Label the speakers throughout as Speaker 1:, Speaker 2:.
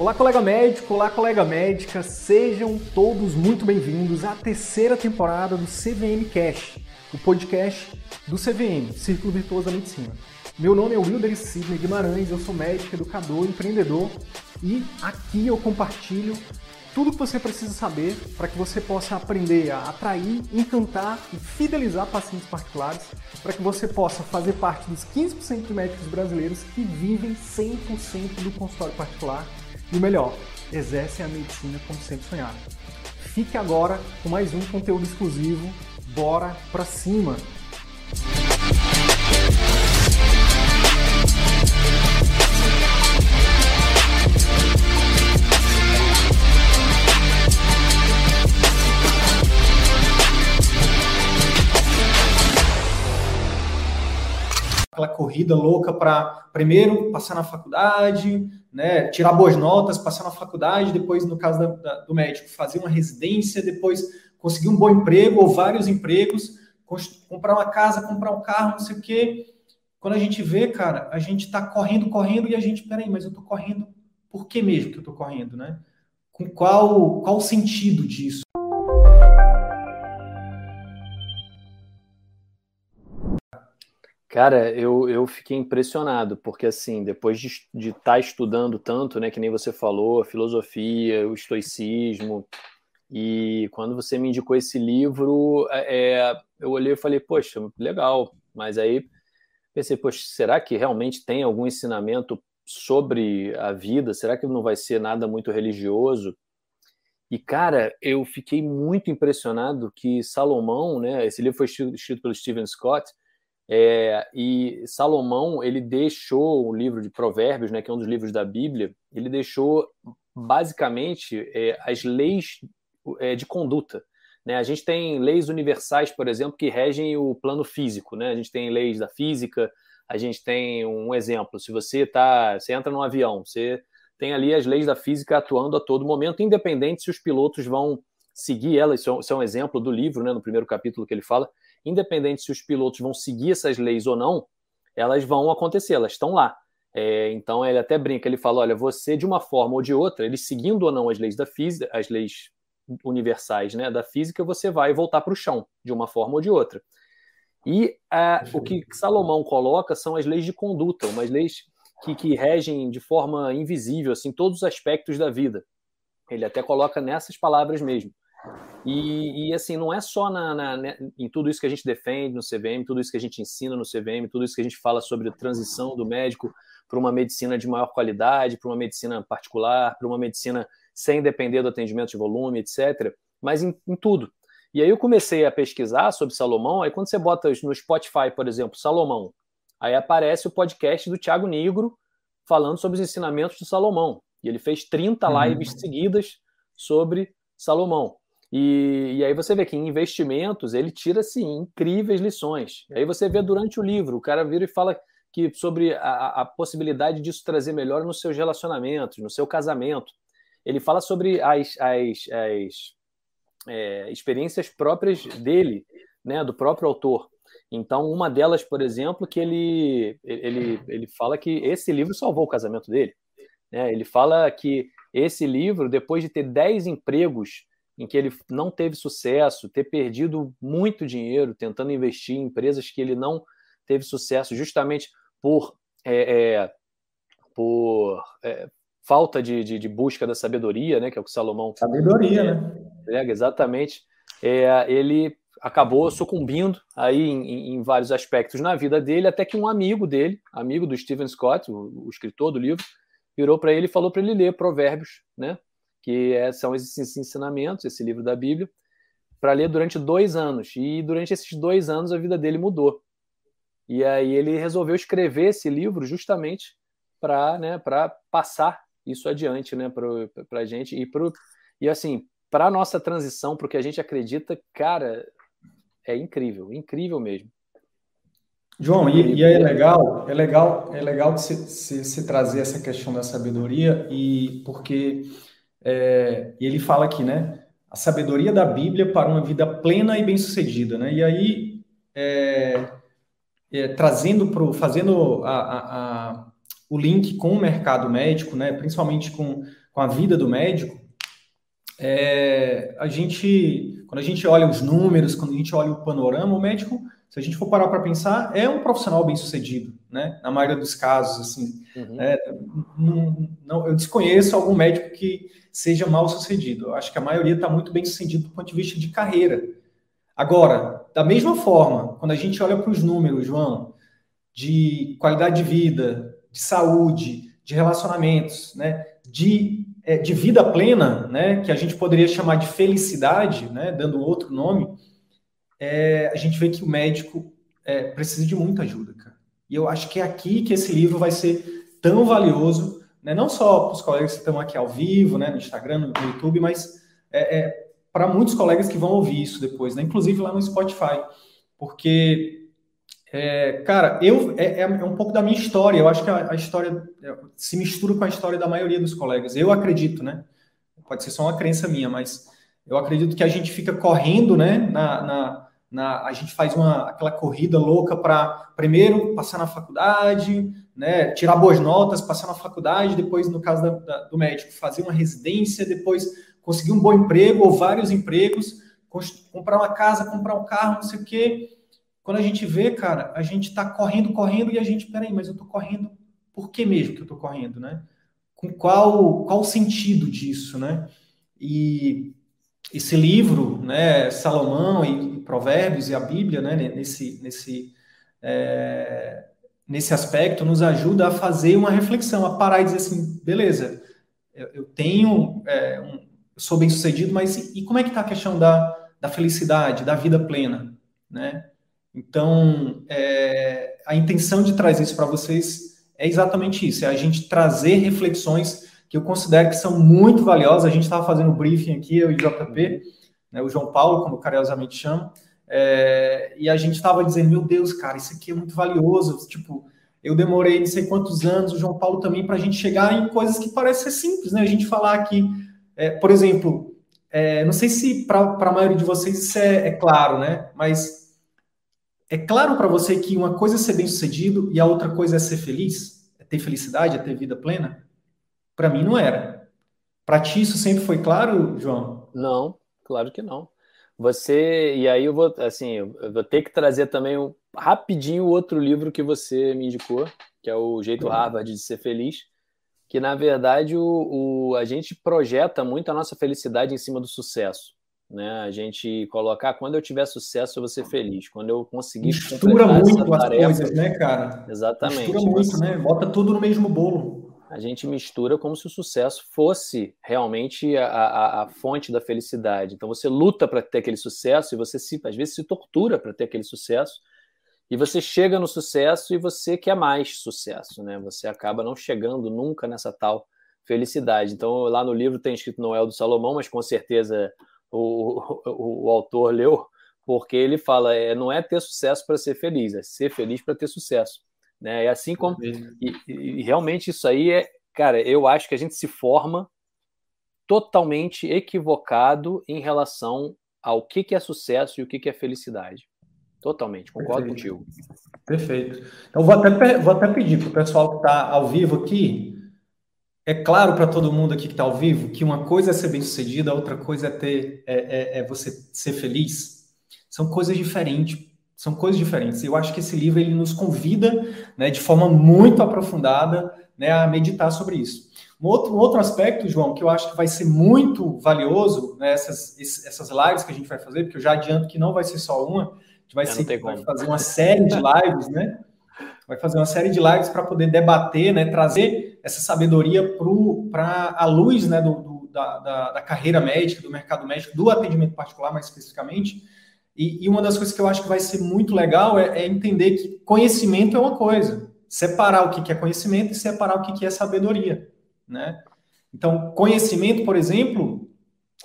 Speaker 1: Olá, colega médico, olá, colega médica, sejam todos muito bem-vindos à terceira temporada do CVM Cash, o podcast do CVM, Círculo Virtuoso da Medicina. Meu nome é Wilder Sidney Guimarães, eu sou médico, educador, empreendedor e aqui eu compartilho tudo que você precisa saber para que você possa aprender a atrair, encantar e fidelizar pacientes particulares, para que você possa fazer parte dos 15% de médicos brasileiros que vivem 100% do consultório particular e o melhor, exercem a medicina como sempre sonharam. Fique agora com mais um conteúdo exclusivo. Bora pra cima! Aquela corrida louca para primeiro passar na faculdade, né, tirar boas notas, passar na faculdade, depois, no caso da, da, do médico, fazer uma residência, depois conseguir um bom emprego ou vários empregos, comprar uma casa, comprar um carro, não sei o quê. Quando a gente vê, cara, a gente está correndo, correndo e a gente, peraí, mas eu estou correndo, por que mesmo que eu estou correndo, né? Com qual, qual o sentido disso?
Speaker 2: Cara, eu, eu fiquei impressionado, porque assim, depois de estar de tá estudando tanto, né, que nem você falou, a filosofia, o estoicismo, e quando você me indicou esse livro, é, é eu olhei e falei, poxa, legal, mas aí pensei, poxa, será que realmente tem algum ensinamento sobre a vida? Será que não vai ser nada muito religioso? E, cara, eu fiquei muito impressionado que Salomão, né, esse livro foi escrito pelo Stephen Scott, é, e Salomão, ele deixou o livro de Provérbios, né, que é um dos livros da Bíblia, ele deixou basicamente é, as leis é, de conduta. Né? A gente tem leis universais, por exemplo, que regem o plano físico. Né? A gente tem leis da física, a gente tem um exemplo. Se você tá, você entra num avião, você tem ali as leis da física atuando a todo momento, independente se os pilotos vão seguir elas. Isso é um exemplo do livro, né, no primeiro capítulo que ele fala independente se os pilotos vão seguir essas leis ou não, elas vão acontecer, elas estão lá. É, então ele até brinca, ele fala: olha, você de uma forma ou de outra, ele seguindo ou não as leis da física, as leis universais né, da física, você vai voltar para o chão, de uma forma ou de outra. E o que Salomão coloca são as leis de conduta, umas leis que, que regem de forma invisível assim todos os aspectos da vida. Ele até coloca nessas palavras mesmo. E, e, assim, não é só na, na, né, em tudo isso que a gente defende no CVM, tudo isso que a gente ensina no CVM, tudo isso que a gente fala sobre a transição do médico para uma medicina de maior qualidade, para uma medicina particular, para uma medicina sem depender do atendimento de volume, etc. Mas em, em, tudo. E aí eu comecei a pesquisar sobre Salomão, aí quando você bota no Spotify, por exemplo, Salomão, aí aparece o podcast do Tiago Negro falando sobre os ensinamentos de Salomão. E ele fez 30 uhum. lives seguidas sobre Salomão. E, e, aí você vê que em investimentos ele tira assim incríveis lições. Aí você vê durante o livro, o cara vira e fala que sobre a, a possibilidade disso trazer melhor nos seus relacionamentos, no seu casamento. Ele fala sobre as, as, as é, experiências próprias dele, né, do próprio autor. Então, uma delas, por exemplo, que ele, ele, ele fala que esse livro salvou o casamento dele. Né? Ele fala que esse livro, depois de ter 10 empregos em que ele não teve sucesso, ter perdido muito dinheiro tentando investir em empresas que ele não teve sucesso, justamente por, é, é, por é, falta de, de, de, busca da sabedoria, né, que é o que Salomão.
Speaker 1: Sabedoria, né?
Speaker 2: exatamente. É, ele acabou sucumbindo aí em, em, vários aspectos na vida dele, até que um amigo dele, amigo do Stephen Scott, o, o escritor do livro, virou para ele e falou para ele ler Provérbios, né? Que é, são esses ensinamentos, esse livro da Bíblia, para ler durante dois anos. E durante esses dois anos a vida dele mudou. E aí ele resolveu escrever esse livro justamente para né, passar isso adiante né, para a gente. E, pro, e assim, para a nossa transição, para o que a gente acredita, cara, é incrível, incrível mesmo.
Speaker 1: João, e, e é legal, é legal, é legal se, se, se trazer essa questão da sabedoria e porque é, e ele fala aqui, né? A sabedoria da Bíblia para uma vida plena e bem-sucedida, né? E aí, é, é, trazendo para fazendo a, a, a, o link com o mercado médico, né? Principalmente com, com com a vida do médico, é, a gente, quando a gente olha os números, quando a gente olha o panorama, o médico, se a gente for parar para pensar, é um profissional bem sucedido, né? Na maioria dos casos, assim. Uhum. É, não, não, eu desconheço algum médico que seja mal sucedido. Eu acho que a maioria está muito bem sucedido do ponto de vista de carreira. Agora, da mesma forma, quando a gente olha para os números, João, de qualidade de vida, de saúde, de relacionamentos, né? De é, de vida plena, né, que a gente poderia chamar de felicidade, né, dando outro nome, é, a gente vê que o médico é, precisa de muita ajuda, cara. E eu acho que é aqui que esse livro vai ser tão valioso, né, não só para os colegas que estão aqui ao vivo, né, no Instagram, no YouTube, mas é, é para muitos colegas que vão ouvir isso depois, né, inclusive lá no Spotify, porque é, cara, eu é, é, um pouco da minha história. Eu acho que a, a, história é, se mistura com a história da maioria dos colegas. Eu acredito, né? Pode ser só uma crença minha, mas eu acredito que a gente fica correndo, né? Na, na, na a gente faz uma aquela corrida louca para primeiro passar na faculdade, né? Tirar boas notas, passar na faculdade, depois no caso da, da, do médico fazer uma residência, depois conseguir um bom emprego ou vários empregos, comprar uma casa, comprar um carro, não sei o quê quando a gente vê, cara, a gente está correndo, correndo e a gente, peraí, mas eu estou correndo por que mesmo que eu estou correndo, né? Com qual, qual o sentido disso, né? E esse livro, né, Salomão e, e Provérbios e a Bíblia, né, nesse, nesse, é, nesse aspecto, nos ajuda a fazer uma reflexão, a parar e dizer assim, beleza, eu, eu tenho, é, um, eu sou bem sucedido, mas e, e como é que está a questão da, da felicidade, da vida plena, né? Então, é, a intenção de trazer isso para vocês é exatamente isso: é a gente trazer reflexões que eu considero que são muito valiosas. A gente estava fazendo briefing aqui, eu e o JP, né, o João Paulo, como carinhosamente chama, é, e a gente estava dizendo: meu Deus, cara, isso aqui é muito valioso. Tipo, eu demorei não sei quantos anos, o João Paulo também, para a gente chegar em coisas que parecem ser simples, né? A gente falar aqui, é, por exemplo, é, não sei se para a maioria de vocês isso é, é claro, né? Mas é claro para você que uma coisa é ser bem-sucedido e a outra coisa é ser feliz? É ter felicidade, é ter vida plena? Para mim não era. Para ti isso sempre foi claro, João?
Speaker 2: Não, claro que não. Você e aí eu vou assim, eu vou ter que trazer também um, rapidinho outro livro que você me indicou, que é o Jeito Harvard de Ser Feliz, que na verdade o, o, a gente projeta muito a nossa felicidade em cima do sucesso né? A gente colocar quando eu tiver sucesso eu vou ser feliz, quando eu conseguir
Speaker 1: mistura muito as tarefa, coisas, né, cara?
Speaker 2: Exatamente.
Speaker 1: Mistura muito, né? Bota tudo no mesmo bolo.
Speaker 2: A gente mistura como se o sucesso fosse realmente a, a, a fonte da felicidade. Então você luta para ter aquele sucesso e você se, às vezes se tortura para ter aquele sucesso. E você chega no sucesso e você quer mais sucesso, né? Você acaba não chegando nunca nessa tal felicidade. Então lá no livro tem escrito Noel do Salomão, mas com certeza o, o, o autor leu, porque ele fala, é, não é ter sucesso para ser feliz, é ser feliz para ter sucesso. Né? É assim como. E, e, realmente isso aí é. Cara, eu acho que a gente se forma totalmente equivocado em relação ao que, que é sucesso e o que, que é felicidade. Totalmente, concordo
Speaker 1: Perfeito.
Speaker 2: contigo.
Speaker 1: Perfeito. Então, vou até, vou até pedir para o pessoal que está ao vivo aqui é claro para todo mundo aqui que está ao vivo que uma coisa é ser bem sucedido, a outra coisa é ter é, é, é, você ser feliz. São coisas diferentes. São coisas diferentes. Eu acho que esse livro ele nos convida, né, de forma muito aprofundada, né, a meditar sobre isso. Um outro, um outro aspecto, João, que eu acho que vai ser muito valioso nessas né, essas lives que a gente vai fazer, porque eu já adianto que não vai ser só uma, a gente vai, ser, vai fazer uma série de lives, né? vai fazer uma série de lives para poder debater, né, trazer essa sabedoria para a luz né, do, do da, da, da, carreira médica, do mercado médico, do atendimento particular mais especificamente. E, e uma das coisas que eu acho que vai ser muito legal é, é, entender que conhecimento é uma coisa, separar o que é conhecimento e separar o que é sabedoria. Né? Então, conhecimento, por exemplo,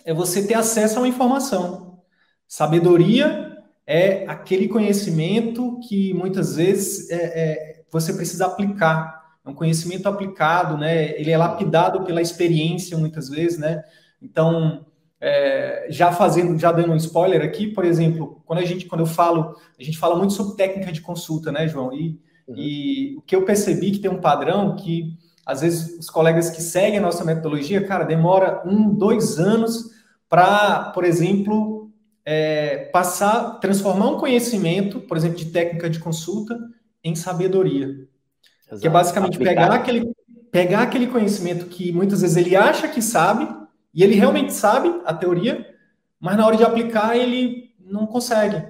Speaker 1: é você ter acesso a uma informação. Sabedoria é aquele conhecimento que muitas vezes é, é, você precisa aplicar. É um conhecimento aplicado, né? Ele é lapidado pela experiência muitas vezes, né? Então, é, já fazendo, já dando um spoiler aqui, por exemplo, quando a gente, quando eu falo, a gente fala muito sobre técnica de consulta, né, João? E, uhum. e o que eu percebi que tem um padrão que às vezes os colegas que seguem a nossa metodologia, cara, demora um, dois anos para, por exemplo, é, passar, transformar um conhecimento, por exemplo, de técnica de consulta, em sabedoria. Exato. Que é basicamente pegar aquele, pegar aquele conhecimento que muitas vezes ele acha que sabe, e ele realmente sabe a teoria, mas na hora de aplicar ele não consegue.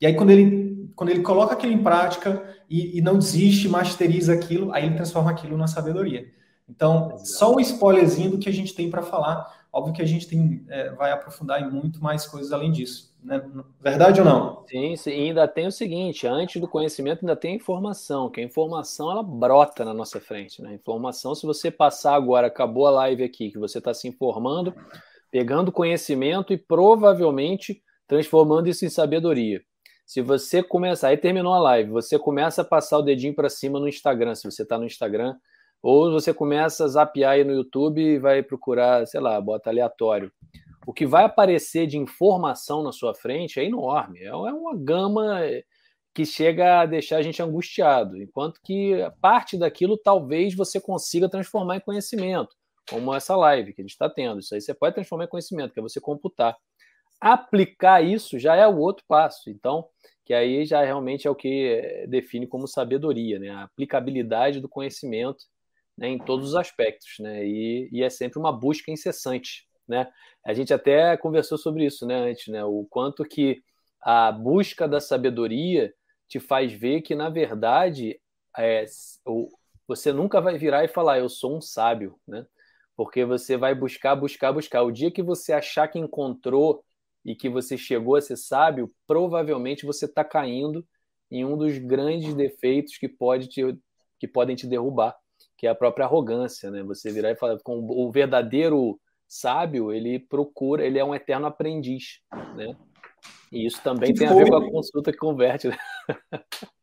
Speaker 1: E aí quando ele, quando ele coloca aquilo em prática e, e não desiste, masteriza aquilo, aí ele transforma aquilo na sabedoria. Então, só um spoilerzinho do que a gente tem para falar. Óbvio que a gente tem, é, vai aprofundar em muito mais coisas além disso. Né? Verdade ou não?
Speaker 2: Sim, sim, e ainda tem o seguinte: antes do conhecimento, ainda tem a informação, que a informação ela brota na nossa frente. Né? Informação, se você passar agora, acabou a live aqui, que você está se informando, pegando conhecimento e provavelmente transformando isso em sabedoria. Se você começar, aí terminou a live, você começa a passar o dedinho para cima no Instagram, se você está no Instagram, ou você começa a zapear aí no YouTube e vai procurar, sei lá, bota aleatório o que vai aparecer de informação na sua frente é enorme. É, é uma gama que chega a deixar a gente angustiado, enquanto que parte daquilo talvez você consiga transformar em conhecimento, como essa live que a gente está tendo. Isso aí você pode transformar em conhecimento, que é você computar. Aplicar isso já é o outro passo. Então, que aí já realmente é o que define como sabedoria, né? A aplicabilidade do conhecimento né, em todos os aspectos, né? E, e é sempre uma busca incessante né? A gente até conversou sobre isso, né, antes, né? O quanto que a busca da sabedoria te faz ver que, na verdade, é, você nunca vai virar e falar, eu sou um sábio, né? Porque você vai buscar, buscar, buscar. O dia que você achar que encontrou e que você chegou a ser sábio, provavelmente você está caindo em um dos grandes defeitos que, pode te, que podem te derrubar, que é a própria arrogância, né? Você virar e falar com o verdadeiro sábio, ele procura, ele é um eterno aprendiz, né? E isso também que tem foi? a ver com a consulta que converte. Né?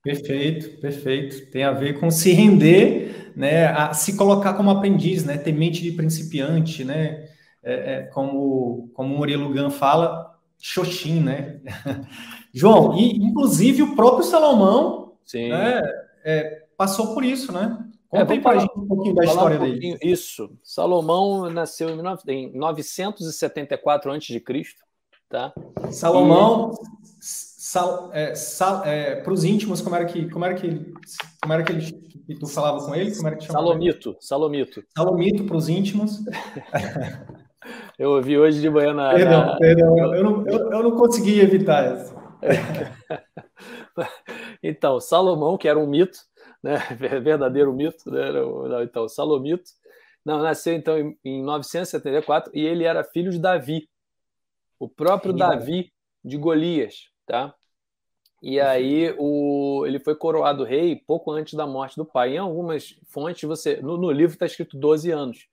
Speaker 1: Perfeito, perfeito. Tem a ver com se render, né? A se colocar como aprendiz, né? Ter mente de principiante, né? É, é, como, como o Murilo Gun fala, Xoxin, né? João, e inclusive o próprio Salomão né, é, passou por isso, né?
Speaker 2: Conta é, aí pra gente um pouquinho da história um dele. Isso. Salomão nasceu em 974 a.C., tá?
Speaker 1: Salomão, e... sal, é, sal, é, para os íntimos, como era que, como era que, como era que, ele, que tu falava com ele? Como era que
Speaker 2: Salomito, ele? Salomito.
Speaker 1: Salomito para os íntimos.
Speaker 2: eu ouvi hoje de manhã na.
Speaker 1: Perdão, na... perdão, eu não, eu, eu não consegui evitar isso.
Speaker 2: então, Salomão, que era um mito, né? verdadeiro mito, né? Então, Salomito. Não, nasceu então em, em 974 e ele era filho de Davi, o próprio Davi de Golias, tá? E aí o, ele foi coroado rei pouco antes da morte do pai. Em algumas fontes, você no, no livro está escrito 12 anos,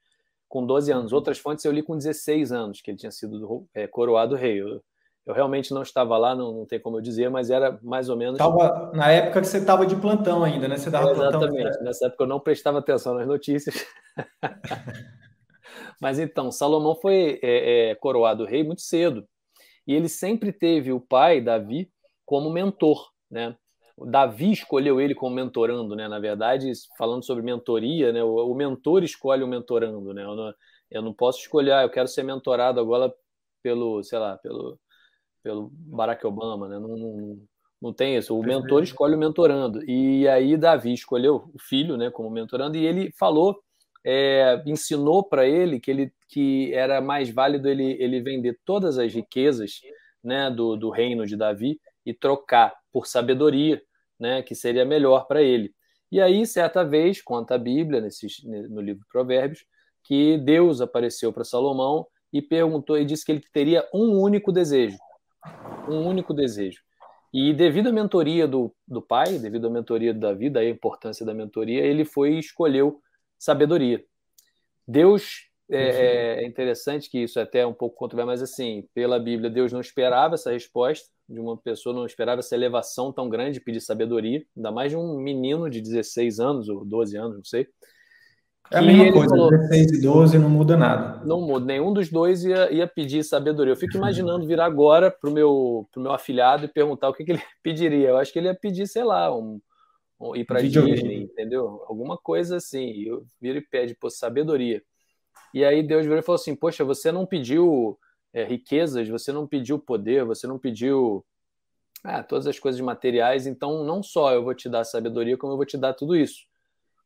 Speaker 2: com 12 anos. Uhum. Outras fontes eu li com 16 anos, que ele tinha sido é, coroado rei. Eu, eu realmente não estava lá, não, não tem como eu dizer, mas era mais ou menos.
Speaker 1: Tava, na época que você estava de plantão ainda, né? Você dava
Speaker 2: Exatamente. Plantão, Nessa época eu não prestava atenção nas notícias. mas então, Salomão foi é, é, coroado rei muito cedo. E ele sempre teve o pai, Davi, como mentor, né? O Davi escolheu ele como mentorando, né? Na verdade, falando sobre mentoria, né? O, o mentor escolhe o mentorando, né? Eu não, eu não posso escolher, ah, eu quero ser mentorado agora pelo, sei lá, pelo pelo Barack Obama, né? Não, não, não tem isso. O mentor escolhe o mentorando. E aí Davi escolheu o filho, né, como mentorando, e ele falou, é, ensinou para ele que ele que era mais válido ele, ele vender todas as riquezas, né, do, do reino de Davi e trocar por sabedoria, né, que seria melhor para ele. E aí, certa vez, conta a Bíblia, nesse, no livro Provérbios, que Deus apareceu para Salomão e perguntou e disse que ele teria um único desejo um único desejo. E devido à mentoria do, do pai, devido à mentoria da vida, a importância da mentoria, ele foi e escolheu sabedoria. Deus, é, é, interessante que isso é até um pouco controverso, mas assim, pela Bíblia, Deus não esperava essa resposta de uma pessoa, não esperava essa elevação tão grande de pedir sabedoria, ainda mais de um menino de 16 anos ou 12 anos, não sei.
Speaker 1: É a mesma coisa, falou, 16 e 12 não muda nada.
Speaker 2: Não muda, nenhum dos dois ia, ia pedir sabedoria. Eu fico imaginando vir agora para o meu, pro meu afilhado e perguntar o que, que, ele pediria. Eu acho que ele ia pedir, sei lá, um, ou ir para Disney, entendeu? Alguma coisa assim. Eu viro e pede, pô, sabedoria. E aí Deus virou e falou assim: Poxa, você não pediu é, riquezas, você não pediu poder, você não pediu ah, todas as coisas materiais, então não só eu vou te dar sabedoria, como eu vou te dar tudo isso.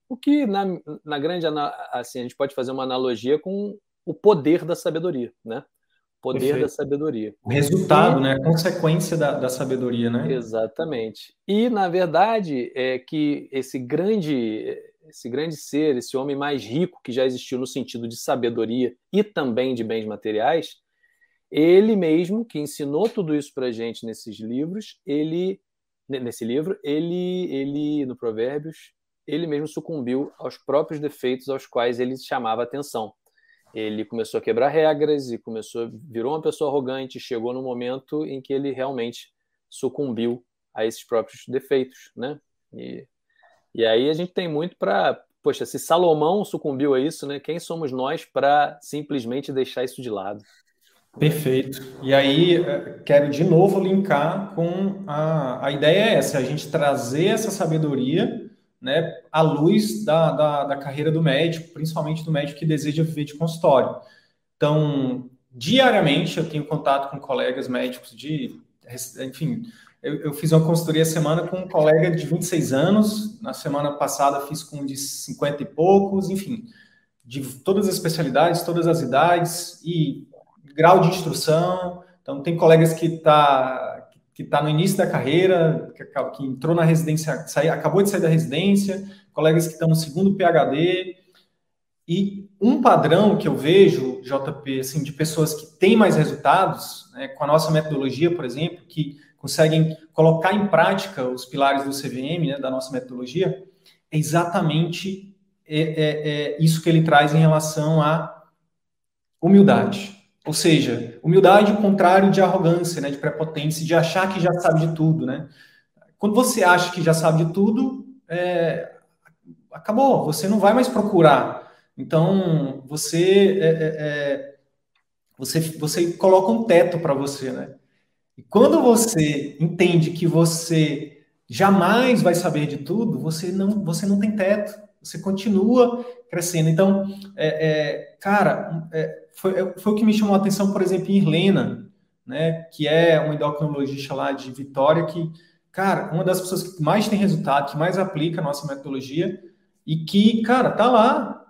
Speaker 2: O que, na, na grande, assim, a gente pode fazer uma analogia com o poder da sabedoria, né? Poder Perfeito. da sabedoria.
Speaker 1: O resultado, né? A consequência da, da sabedoria, né?
Speaker 2: Exatamente. E, na verdade, é que esse grande, esse grande ser, esse homem mais rico que já existiu no sentido de sabedoria e também de bens materiais, ele mesmo que ensinou tudo isso para gente nesses livros, ele nesse livro, ele, ele no Provérbios, ele mesmo sucumbiu aos próprios defeitos aos quais ele chamava atenção. Ele começou a quebrar regras e começou virou uma pessoa arrogante chegou no momento em que ele realmente sucumbiu a esses próprios defeitos né? E, e aí a gente tem muito para poxa se Salomão sucumbiu a isso né? Quem somos nós para simplesmente deixar isso de lado?
Speaker 1: Perfeito. E aí, eh, quero de novo linkar com a, a ideia é essa, a gente trazer essa sabedoria né, à luz da, da, da, carreira do médico, principalmente do médico que deseja viver de consultório. Então, diariamente eu tenho contato com colegas médicos de, enfim, eu, eu fiz uma consultoria semana com um colega de 26 anos, na semana passada fiz com um de 50 e poucos, enfim, de todas as especialidades, todas as idades e grau de instrução. Então, tem colegas que tá que está no início da carreira, que, que, entrou na residência, sai, acabou de sair da residência, colegas que estão no segundo PhD. E um padrão que eu vejo, JP, assim, de pessoas que têm mais resultados, né, com a nossa metodologia, por exemplo, que conseguem colocar em prática os pilares do CVM, né, da nossa metodologia, é exatamente é, é, é isso que ele traz em relação à humildade. Ou seja, humildade o contrário de arrogância, né, de prepotência, de achar que já sabe de tudo, né? Quando você acha que já sabe de tudo, é, acabou, você não vai mais procurar. Então, você, é, é, é você, você coloca um teto para você, né? E quando você entende que você jamais vai saber de tudo, você não, você não tem teto, você continua crescendo. Então, é, é, cara, é, foi, é, foi o que me chamou a atenção, por exemplo, em Irlena, né, que é uma endocrinologista lá de Vitória, que, cara, uma das pessoas que mais tem resultado, que mais aplica a nossa metodologia, e que, cara, tá lá,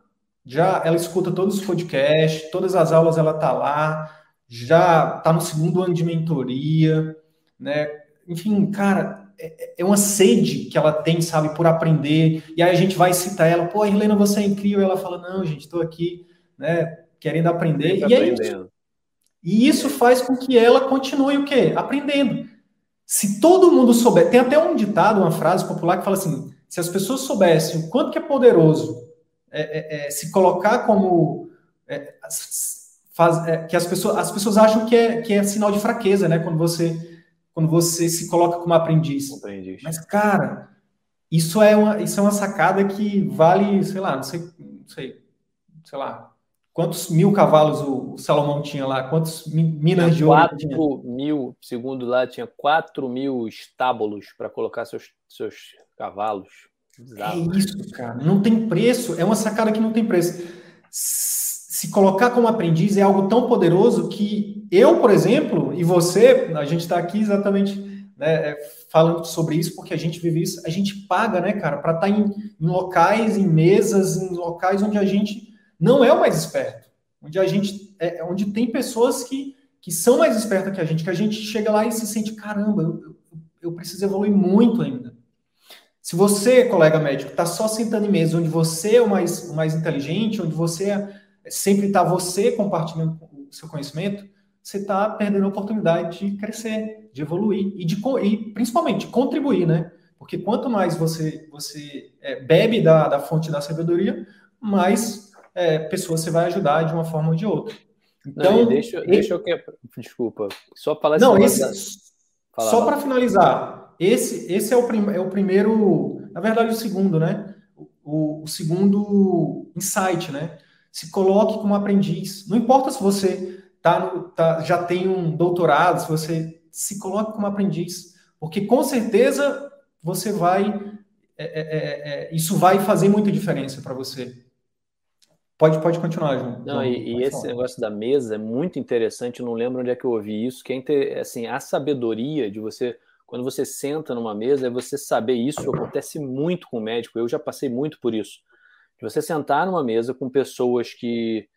Speaker 1: já ela escuta todos os podcasts, todas as aulas ela tá lá, já tá no segundo ano de mentoria, né? Enfim, cara, é, é uma sede que ela tem, sabe, por aprender. E aí a gente vai citar ela, pô, Helena, você é incrível. Ela fala, não, gente, estou aqui, né, querendo aprender. E, é isso. e isso faz com que ela continue o quê? Aprendendo. Se todo mundo souber, tem até um ditado, uma frase popular que fala assim: se as pessoas soubessem o quanto que é poderoso é, é, é, se colocar como é, faz, é, que as pessoas, as pessoas acham que é, que é sinal de fraqueza, né? Quando você quando você se coloca como aprendiz. aprendiz. Mas cara, isso é uma isso é uma sacada que vale, sei lá, não sei, não sei, sei lá, quantos mil cavalos o Salomão tinha lá? Quantos minas de ouro? 4 tinha?
Speaker 2: mil, segundo lá, tinha 4 mil estábulos para colocar seus, seus cavalos.
Speaker 1: É isso, cara. Não tem preço. É uma sacada que não tem preço. Se colocar como aprendiz é algo tão poderoso que eu, por exemplo, e você, a gente está aqui exatamente né, é, falando sobre isso porque a gente vive isso. A gente paga, né, cara, para estar tá em, em locais, em mesas, em locais onde a gente não é o mais esperto. Onde a gente é, é onde tem pessoas que, que são mais espertas que a gente, que a gente chega lá e se sente, caramba, eu, eu preciso evoluir muito ainda. Se você, colega médico, está só sentando em mesa onde você é o mais, o mais inteligente, onde você é, sempre está você compartilhando o seu conhecimento, você está perdendo a oportunidade de crescer, de evoluir e, de, e principalmente contribuir, né? Porque quanto mais você, você é, bebe da, da fonte da sabedoria, mais é, pessoas você vai ajudar de uma forma ou de outra.
Speaker 2: Então, não, deixa, deixa eu que... Desculpa, só falar
Speaker 1: Não, esse, Fala só para finalizar, esse, esse é, o prim... é o primeiro, na verdade, o segundo, né? O, o segundo insight, né? Se coloque como aprendiz. Não importa se você tá, no, tá, já tem um doutorado, se você se coloque como aprendiz, porque com certeza você vai é, é, é, isso vai fazer muita diferença para você. Pode, pode continuar, João.
Speaker 2: Não, e, e esse falar. negócio da mesa é muito interessante. Eu não lembro onde é que eu ouvi isso. Que é inter... assim, a sabedoria de você, quando você senta numa mesa, é você saber isso. Acontece muito com o médico. Eu já passei muito por isso. De você sentar numa mesa com pessoas que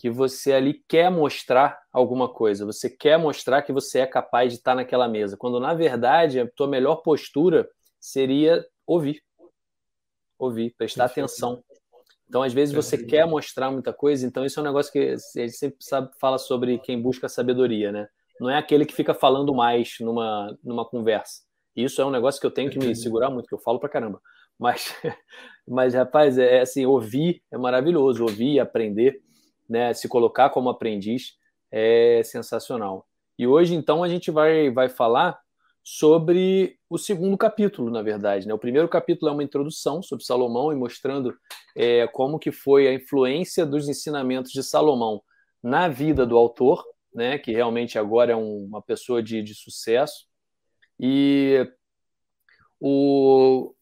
Speaker 2: que você ali quer mostrar alguma coisa, você quer mostrar que você é capaz de estar naquela mesa, quando na verdade a tua melhor postura seria ouvir. Ouvir, prestar atenção. Então, às vezes, você quer mostrar muita coisa, então isso é um negócio que a gente sempre sabe, fala sobre quem busca sabedoria, né? Não é aquele que fica falando mais numa, numa conversa. Isso é um negócio que eu tenho que me segurar muito, que eu falo pra caramba. Mas, mas rapaz, é assim, ouvir é maravilhoso, ouvir e aprender, né? Se colocar como aprendiz é sensacional. E hoje, então, a gente vai, vai falar sobre o segundo capítulo, na verdade. Né? O primeiro capítulo é uma introdução sobre Salomão e mostrando é, como que foi a influência dos ensinamentos de Salomão na vida do autor, né? que realmente agora é um, uma pessoa de, de sucesso. E o,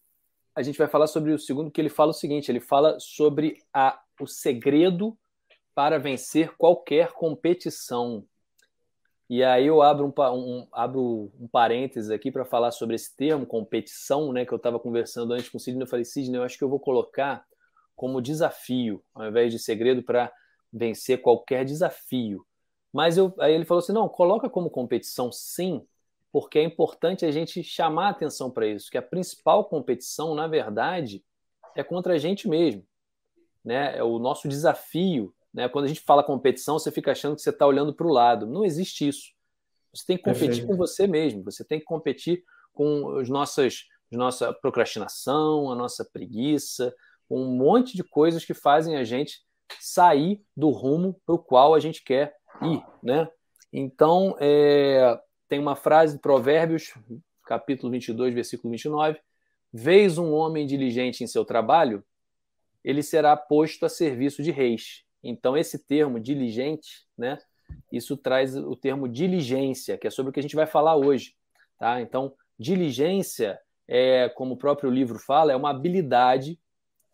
Speaker 2: a gente vai falar sobre o segundo, que ele fala o seguinte: ele fala sobre a, o segredo para vencer qualquer competição. E aí eu abro um, um, abro um parênteses aqui para falar sobre esse termo, competição, né, que eu estava conversando antes com o Sidney. Eu falei, Sidney, eu acho que eu vou colocar como desafio, ao invés de segredo, para vencer qualquer desafio. Mas eu, aí ele falou assim: não, coloca como competição sim, porque é importante a gente chamar a atenção para isso, que a principal competição, na verdade, é contra a gente mesmo. Né? É o nosso desafio né? Quando a gente fala competição, você fica achando que você está olhando para o lado. Não existe isso. Você tem que competir com você mesmo. Você tem que competir com os nossas, a nossa procrastinação, a nossa preguiça, com um monte de coisas que fazem a gente sair do rumo para o qual a gente quer ir, né? Então, é, tem uma frase de Provérbios, capítulo 22, versículo 29. Vês um homem diligente em seu trabalho, ele será posto a serviço de reis. Então, esse termo diligente, né? Isso traz o termo diligência, que é sobre o que a gente vai falar hoje. Tá? Então, diligência, é, como o próprio livro fala, é uma habilidade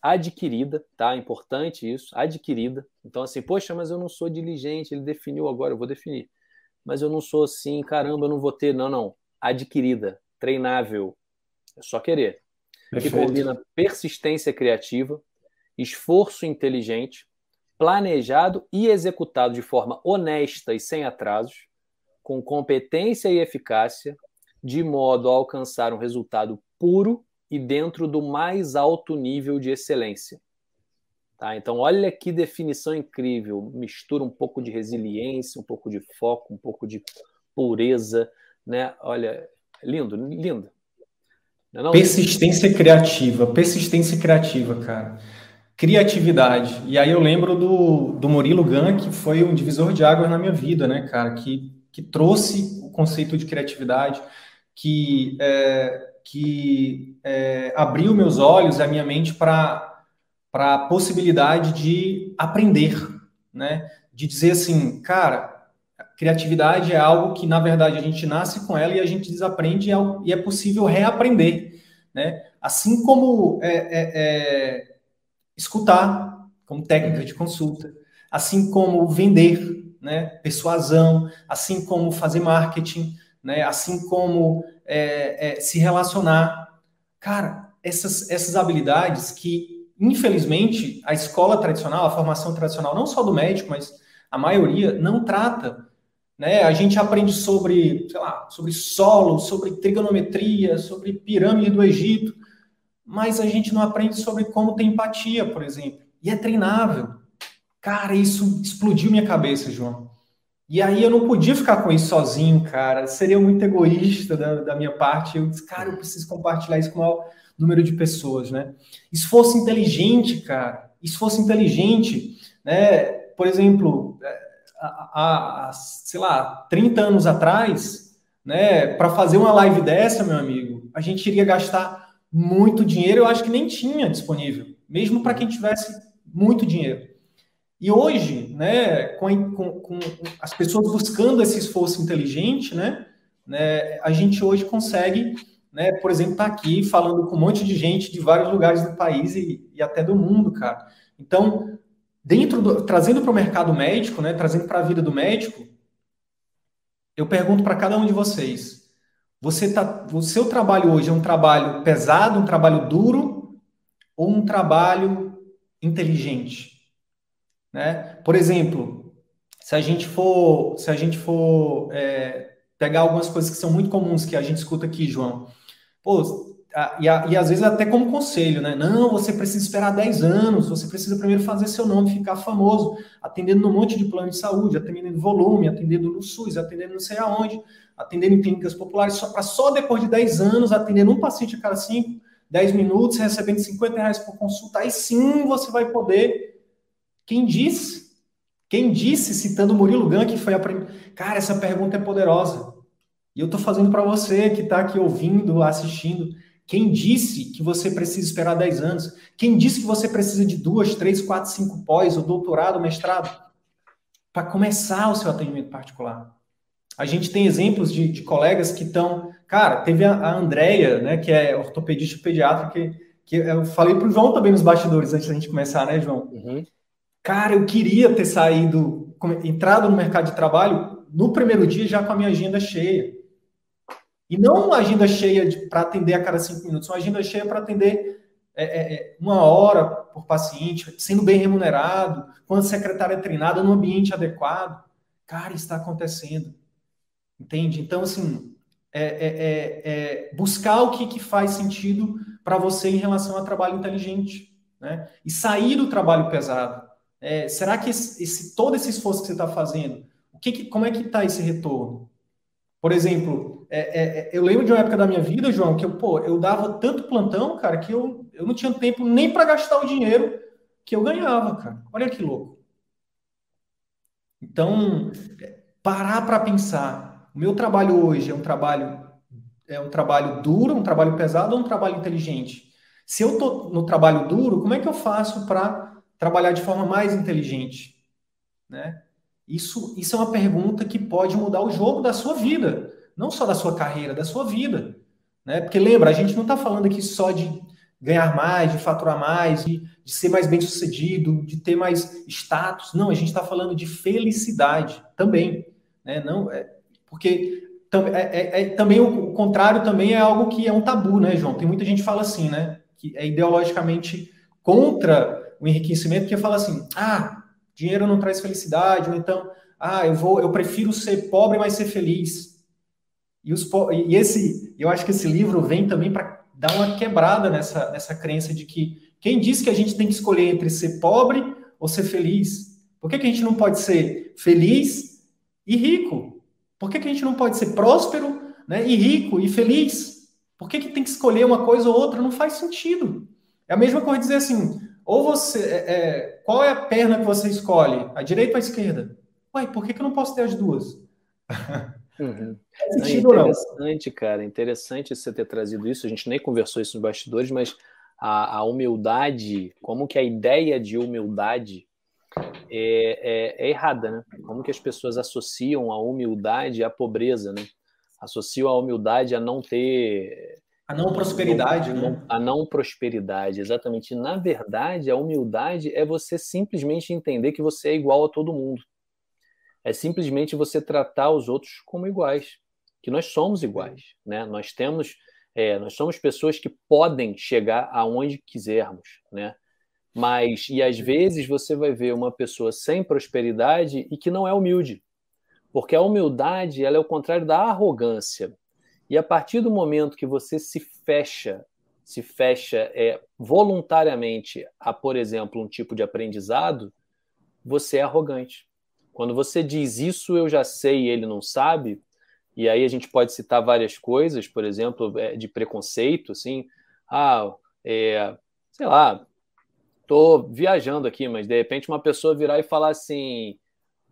Speaker 2: adquirida, tá? Importante isso, adquirida. Então, assim, poxa, mas eu não sou diligente, ele definiu agora, eu vou definir. Mas eu não sou assim, caramba, eu não vou ter. Não, não. Adquirida, treinável. É só querer. Perfeito. Que combina persistência criativa, esforço inteligente, planejado e executado de forma honesta e sem atrasos, com competência e eficácia, de modo a alcançar um resultado puro e dentro do mais alto nível de excelência. Tá? Então, olha que definição incrível. Mistura um pouco de resiliência, um pouco de foco, um pouco de pureza. Né? Olha, lindo, lindo.
Speaker 1: Não é não? Persistência criativa, persistência criativa, cara criatividade. E aí eu lembro do, do Murilo Gun, que foi um divisor de águas na minha vida, né, cara? Que, que trouxe o conceito de criatividade, que, é, que é, abriu meus olhos, a minha mente para a possibilidade de aprender, né? De dizer assim, cara, criatividade é algo que, na verdade, a gente nasce com ela e a gente desaprende e é, é possível reaprender, né? Assim como é, é, é escutar como técnica de consulta, assim como vender, né, persuasão, assim como fazer marketing, né, assim como é, é, se relacionar. Cara, essas, essas habilidades que, infelizmente, a escola tradicional, a formação tradicional, não só do médico, mas a maioria, não trata. Né? A gente aprende sobre, sei lá, sobre solo, sobre trigonometria, sobre pirâmide do Egito, mas a gente não aprende sobre como ter empatia, por exemplo. E é treinável. Cara, isso explodiu minha cabeça, João. E aí eu não podia ficar com isso sozinho, cara. Seria muito egoísta da, da minha parte. Eu disse, cara, eu preciso compartilhar isso com o maior número de pessoas, né? Se fosse inteligente, cara, e se fosse inteligente, né? Por exemplo, há, sei lá, 30 anos atrás, né? Para fazer uma live dessa, meu amigo, a gente iria gastar muito dinheiro, eu acho que nem tinha disponível, mesmo para quem tivesse muito dinheiro. E hoje, né, com, com, com, as pessoas buscando esse esforço inteligente, né, né, a gente hoje consegue né, por exemplo, estar tá aqui falando com um monte de gente de vários lugares do país e, e até do mundo, cara. Então, dentro do, trazendo para o mercado médico, né, trazendo para a vida do médico, eu pergunto para cada um de vocês: você tá, o seu trabalho hoje é um trabalho pesado, um trabalho duro ou um trabalho inteligente? Né? Por exemplo, se a gente for, se a gente for é, pegar algumas coisas que são muito comuns que a gente escuta aqui, João, pô, e, e, às vezes até como conselho, né? Não, você precisa esperar 10 anos, você precisa primeiro fazer seu nome ficar famoso, atendendo num monte de plano de saúde, atendendo volume, atendendo no SUS, atendendo não sei aonde, atendendo em clínicas populares, só para só depois de 10 anos, atendendo um paciente a cada 5, 10 minutos, recebendo 50 reais por consulta, aí sim você vai poder. Quem disse? Quem disse, citando Murilo Gun, que foi a primeira. Cara, essa pergunta é poderosa. E eu estou fazendo para você que está aqui ouvindo, assistindo. Quem disse que você precisa esperar 10 anos? Quem disse que você precisa de duas, três, quatro, cinco pós, ou doutorado, mestrado, para começar o seu atendimento particular? A gente tem exemplos de, de colegas que estão. Cara, teve a, a Andrea, né, que é ortopedista pediatra, que, que eu falei para o João também nos bastidores antes da gente começar, né, João? Uhum. Cara, eu queria ter saído, entrado no mercado de trabalho no primeiro dia já com a minha agenda cheia. E não uma agenda cheia para atender a cada cinco minutos, uma agenda cheia para atender é, é, é, uma hora por paciente, sendo bem remunerado, com a secretária treinada, no ambiente adequado. Cara, está acontecendo. Entende? Então, assim, é, é, é, é buscar o que, que faz sentido para você em relação a trabalho inteligente. Né? E sair do trabalho pesado. será que esse, esse, todo esse esforço que você está fazendo, o que, que como é que está esse retorno? Por exemplo, é, é, é, eu lembro de uma época da minha vida, João, que eu, pô, eu dava tanto plantão, cara, que eu, eu não tinha tempo nem para gastar o dinheiro que eu ganhava, cara. Olha que louco. Então, parar para pensar. O meu trabalho hoje é um trabalho é um trabalho duro, um trabalho pesado ou um trabalho inteligente? Se eu tô no trabalho duro, como é que eu faço para trabalhar de forma mais inteligente, né? Isso, isso é uma pergunta que pode mudar o jogo da sua vida, não só da sua carreira, da sua vida. Né? Porque lembra, a gente não está falando aqui só de ganhar mais, de faturar mais, de, de ser mais bem sucedido, de ter mais status. Não, a gente está falando de felicidade também. Né? Não, é, porque é, é, é, também o, contrário também é algo que é um tabu, né, João? Tem muita gente que fala assim, né? Que é ideologicamente contra o enriquecimento, que fala assim: ah, dinheiro não traz felicidade, ou então, ah, eu vou, eu prefiro ser pobre, mas ser feliz. E, os, e esse, eu acho que esse livro vem também para dar uma quebrada nessa, nessa crença de que quem disse que a gente tem que escolher entre ser pobre ou ser feliz? Por que, que a gente não pode ser feliz e rico? Por que, que a gente não pode ser próspero né, e rico e feliz? Por que, que tem que escolher uma coisa ou outra? Não faz sentido. É a mesma coisa dizer assim: ou você. É, é, qual é a perna que você escolhe? A direita ou a esquerda? Ué, por que, que eu não posso ter as duas?
Speaker 2: Uhum. É interessante, cara. Interessante você ter trazido isso. A gente nem conversou isso nos bastidores, mas a, a humildade, como que a ideia de humildade é, é, é, errada, né? Como que as pessoas associam a humildade à pobreza, né? Associam a humildade a não ter
Speaker 1: a não prosperidade,
Speaker 2: não,
Speaker 1: né?
Speaker 2: A não prosperidade, exatamente. Na verdade, a humildade é você simplesmente entender que você é igual a todo mundo. É simplesmente você tratar os outros como iguais, que nós somos iguais, né? Nós temos, é, nós somos pessoas que podem chegar aonde quisermos, né? Mas e às vezes você vai ver uma pessoa sem prosperidade e que não é humilde, porque a humildade ela é o contrário da arrogância. E a partir do momento que você se fecha, se fecha é, voluntariamente a, por exemplo, um tipo de aprendizado, você é arrogante. Quando você diz isso eu já sei e ele não sabe, e aí a gente pode citar várias coisas, por exemplo, é, de preconceito, assim, ah, é, sei lá, tô viajando aqui, mas de repente uma pessoa virar e falar assim,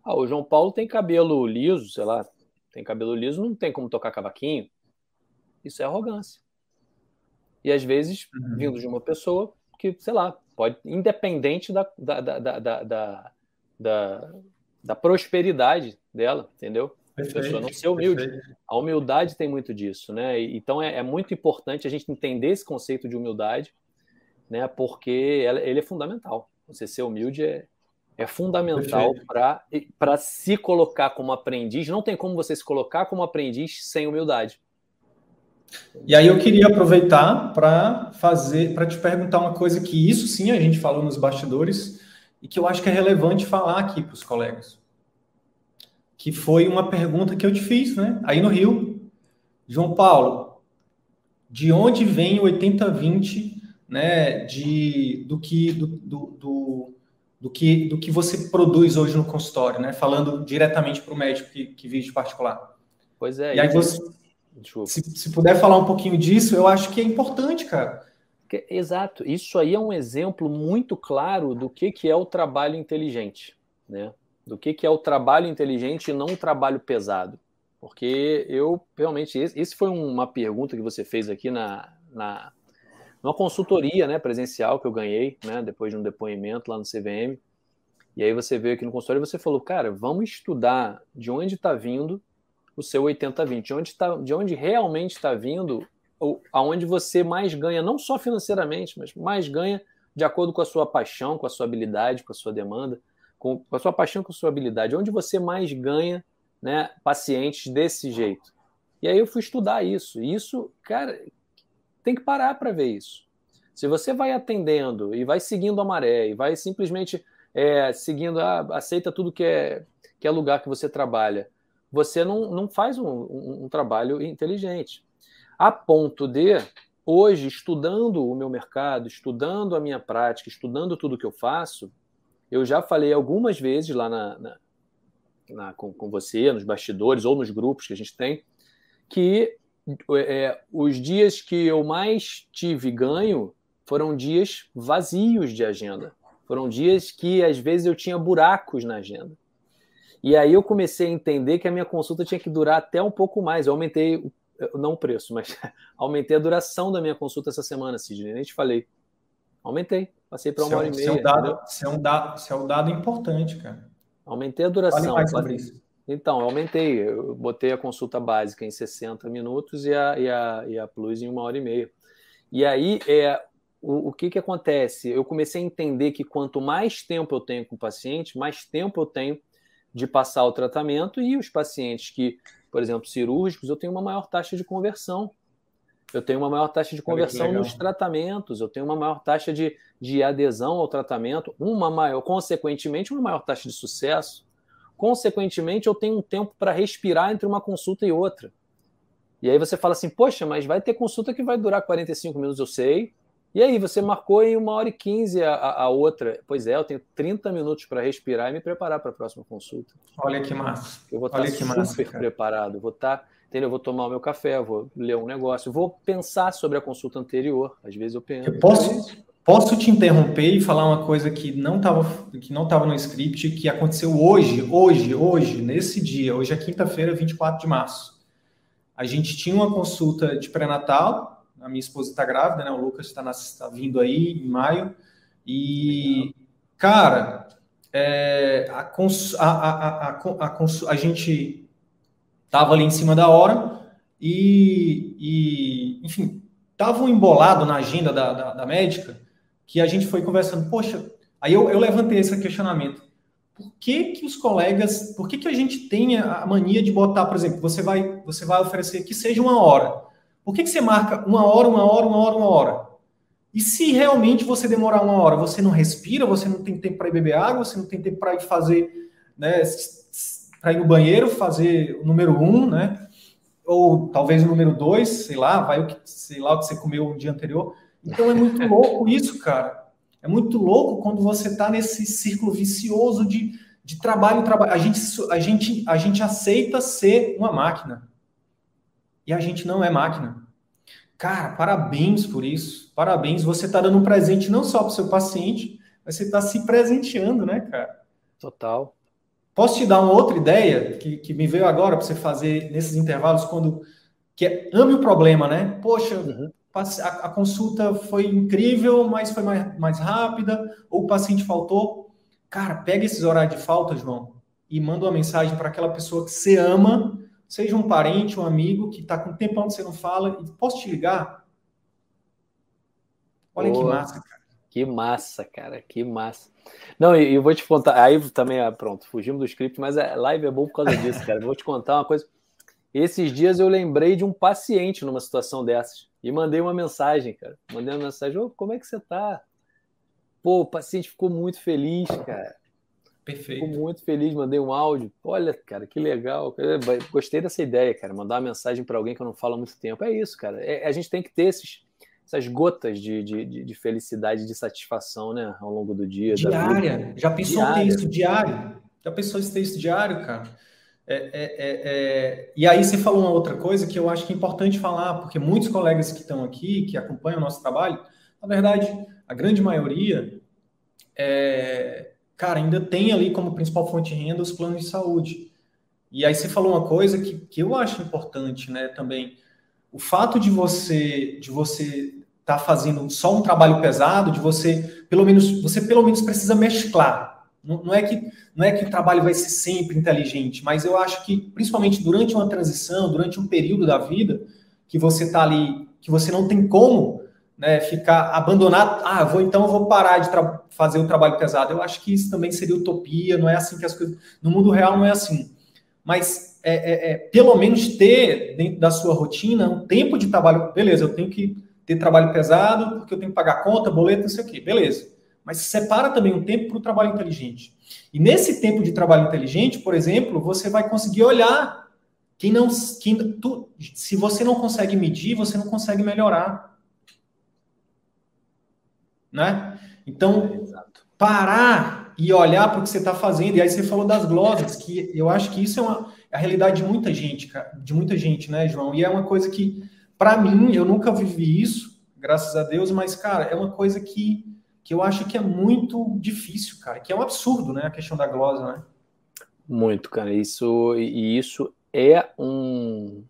Speaker 2: ah, o João Paulo tem cabelo liso, sei lá, tem cabelo liso, não tem como tocar cavaquinho. Isso é arrogância. E às vezes, uhum. vindo de uma pessoa que, sei lá, pode, independente da, da, da, da, da, da, da prosperidade dela, entendeu? Perfeito, a pessoa não ser humilde. Perfeito. A humildade tem muito disso, né? Então é, é, muito importante a gente entender esse conceito de humildade, né? Porque ele é fundamental. Você ser humilde é, é fundamental para se colocar como aprendiz. Não tem como você se colocar como aprendiz sem humildade.
Speaker 1: E aí eu queria aproveitar para fazer, para te perguntar uma coisa que isso sim a gente falou nos bastidores e que eu acho que é relevante falar aqui para os colegas. Que foi uma pergunta que eu te fiz, né? Aí no Rio, João Paulo, de onde vem o 80-20, né? De, do que do, do, do, que do que você produz hoje no consultório, né? Falando diretamente para o médico que, que vive de particular.
Speaker 2: Pois é.
Speaker 1: E aí você, se, se puder falar um pouquinho disso, eu acho que é importante, cara.
Speaker 2: Exato. Isso aí é um exemplo muito claro do que, que é o trabalho inteligente, né? Do que, que é o trabalho inteligente e não o trabalho pesado. Porque eu, realmente, esse foi uma pergunta que você fez aqui na, na numa consultoria né, presencial que eu ganhei, né, depois de um depoimento lá no CVM. E aí você veio aqui no consultório e você falou, cara, vamos estudar de onde está vindo o seu 80-20, de onde, tá, de onde realmente está vindo aonde você mais ganha, não só financeiramente, mas mais ganha de acordo com a sua paixão, com a sua habilidade, com a sua demanda, com, a sua paixão, com a sua habilidade, onde você mais ganha né, pacientes desse jeito. E aí eu fui estudar isso. E isso, cara, tem que parar para ver isso. Se você vai atendendo e vai seguindo a maré e vai simplesmente é, seguindo, ah, aceita tudo que é, que é lugar que você trabalha, você não, não faz um, um, um trabalho inteligente a ponto de hoje, estudando o meu mercado, estudando a minha prática, estudando tudo que eu faço, eu já falei algumas vezes lá na, na, na com, com, você, nos bastidores ou nos grupos que a gente tem, que é, os dias que eu mais tive ganho foram dias vazios de agenda. Foram dias que às vezes eu tinha buracos na agenda. E aí eu comecei a entender que a minha consulta tinha que durar até um pouco mais. Eu aumentei não o preço, mas aumentei a duração da minha consulta essa semana, Sidney. Nem te falei. Aumentei. Passei para uma hora e meia. Isso é, um
Speaker 1: dado, isso, é um dado, é um dado importante, cara.
Speaker 2: Aumentei a duração. mais sobre isso. Então, eu aumentei. Eu botei a consulta básica em 60 minutos e a, e a, e a Plus em uma hora e meia. E aí, é, o, o que, que acontece? Eu comecei a entender que quanto mais tempo eu tenho com o paciente, mais tempo eu tenho de passar o tratamento e os pacientes que por exemplo, cirúrgicos, eu tenho uma maior taxa de conversão. Eu tenho uma maior taxa de conversão nos tratamentos, eu tenho uma maior taxa de, de adesão ao tratamento, uma maior, consequentemente, uma maior taxa de sucesso. Consequentemente, eu tenho um tempo para respirar entre uma consulta e outra. E aí você fala assim, poxa, mas vai ter consulta que vai durar 45 minutos, eu sei, e aí, você marcou em uma hora e quinze a, a, outra. Pois é, eu tenho 30 minutos para respirar e me preparar para a próxima consulta.
Speaker 1: Olha que massa.
Speaker 2: Eu vou estar
Speaker 1: Olha
Speaker 2: super massa, preparado. Vou estar, entendeu? Eu vou tomar o meu café, vou ler um negócio, vou pensar sobre a consulta anterior. Às vezes eu penso.
Speaker 1: Eu posso, posso te interromper e falar uma coisa que não estava que não tava no script, que aconteceu hoje, hoje, hoje, nesse dia. Hoje é quinta-feira, 24 de março. A gente tinha uma consulta de pré-natal a minha esposa está grávida, né? O Lucas está tá vindo aí em maio. E, cara, é, a, cons, a, a, a, a, a, gente tava ali em cima da hora e, e enfim, tava um embolado na agenda da, da, da, médica que a gente foi conversando. Poxa, aí eu, eu levantei esse questionamento. Por que, que os colegas, por que, que a gente tem a mania de botar, por exemplo, você vai, você vai oferecer que seja uma hora. Por que, que você marca uma hora, uma hora, uma hora, uma hora? E se realmente você demorar uma hora, você não respira, você não tem tempo para beber água, você não tem tempo para ir fazer, né, para ir no banheiro, fazer o número um, né? Ou talvez o número dois, sei lá, vai o que, sei lá o que você comeu no dia anterior. Então é muito louco isso, cara. É muito louco quando você está nesse círculo vicioso de, de trabalho, trabalho. A gente, a gente, a gente aceita ser uma máquina e a gente não é máquina. Cara, parabéns por isso. Parabéns. Você está dando um presente não só para o seu paciente, mas você está se presenteando, né, cara?
Speaker 2: Total.
Speaker 1: Posso te dar uma outra ideia que, que me veio agora para você fazer nesses intervalos quando que é ame o problema, né? Poxa, uhum. A, consulta foi incrível, mas foi mais, mais rápida, ou o paciente faltou. Cara, pega esses horários de falta, João, e manda uma mensagem para aquela pessoa que você ama, seja um parente, um amigo que está com um tempão que você não fala, e posso te ligar? Olha Pô, que massa, cara.
Speaker 2: Que massa, cara, que massa. Não, e eu vou te contar, aí também, ah, pronto, fugimos do script, mas a live é bom por causa disso, cara. vou te contar uma coisa. Esses dias eu lembrei de um paciente numa situação dessas e mandei uma mensagem, cara. Mandei uma mensagem: Ô, como é que você tá? Pô, o paciente ficou muito feliz, cara.
Speaker 1: Perfeito.
Speaker 2: Ficou muito feliz, mandei um áudio. Olha, cara, que legal. Gostei dessa ideia, cara. Mandar uma mensagem para alguém que eu não falo há muito tempo. É isso, cara. É, a gente tem que ter esses, essas gotas de, de, de felicidade, de satisfação, né, ao longo do dia.
Speaker 1: Diária. Já pensou Diária. ter isso diário? Já pensou em ter isso diário, cara? É, é, é, é, e aí você falou uma outra coisa que eu acho que é importante falar, porque muitos colegas que estão aqui, que acompanham o nosso trabalho, na verdade, a grande maioria, é, cara, ainda tem ali como principal fonte de renda os planos de saúde. E aí você falou uma coisa que, que eu acho importante, né, também. O fato de você de você estar tá fazendo só um trabalho pesado, de você pelo menos você pelo menos precisa mesclar não, não, é que, não é que o trabalho vai ser sempre inteligente, mas eu acho que, principalmente durante uma transição, durante um período da vida, que você está ali, que você não tem como né, ficar abandonado, ah, vou então vou parar de fazer o trabalho pesado. Eu acho que isso também seria utopia, não é assim que as coisas. No mundo real não é assim. Mas é, é, é, pelo menos ter dentro da sua rotina um tempo de trabalho. Beleza, eu tenho que ter trabalho pesado, porque eu tenho que pagar conta, boleto, não sei o quê. Beleza mas separa também um tempo para o trabalho inteligente. E nesse tempo de trabalho inteligente, por exemplo, você vai conseguir olhar quem não, quem, tu, se você não consegue medir, você não consegue melhorar, né? Então, parar e olhar para o que você está fazendo. E aí você falou das glosas, que eu acho que isso é uma é a realidade de muita gente, de muita gente, né, João? E é uma coisa que, para mim, eu nunca vivi isso, graças a Deus, mas, cara, é uma coisa que que eu acho que é muito difícil, cara, que é um absurdo, né, a questão da glosa, né?
Speaker 2: Muito, cara, isso e isso é um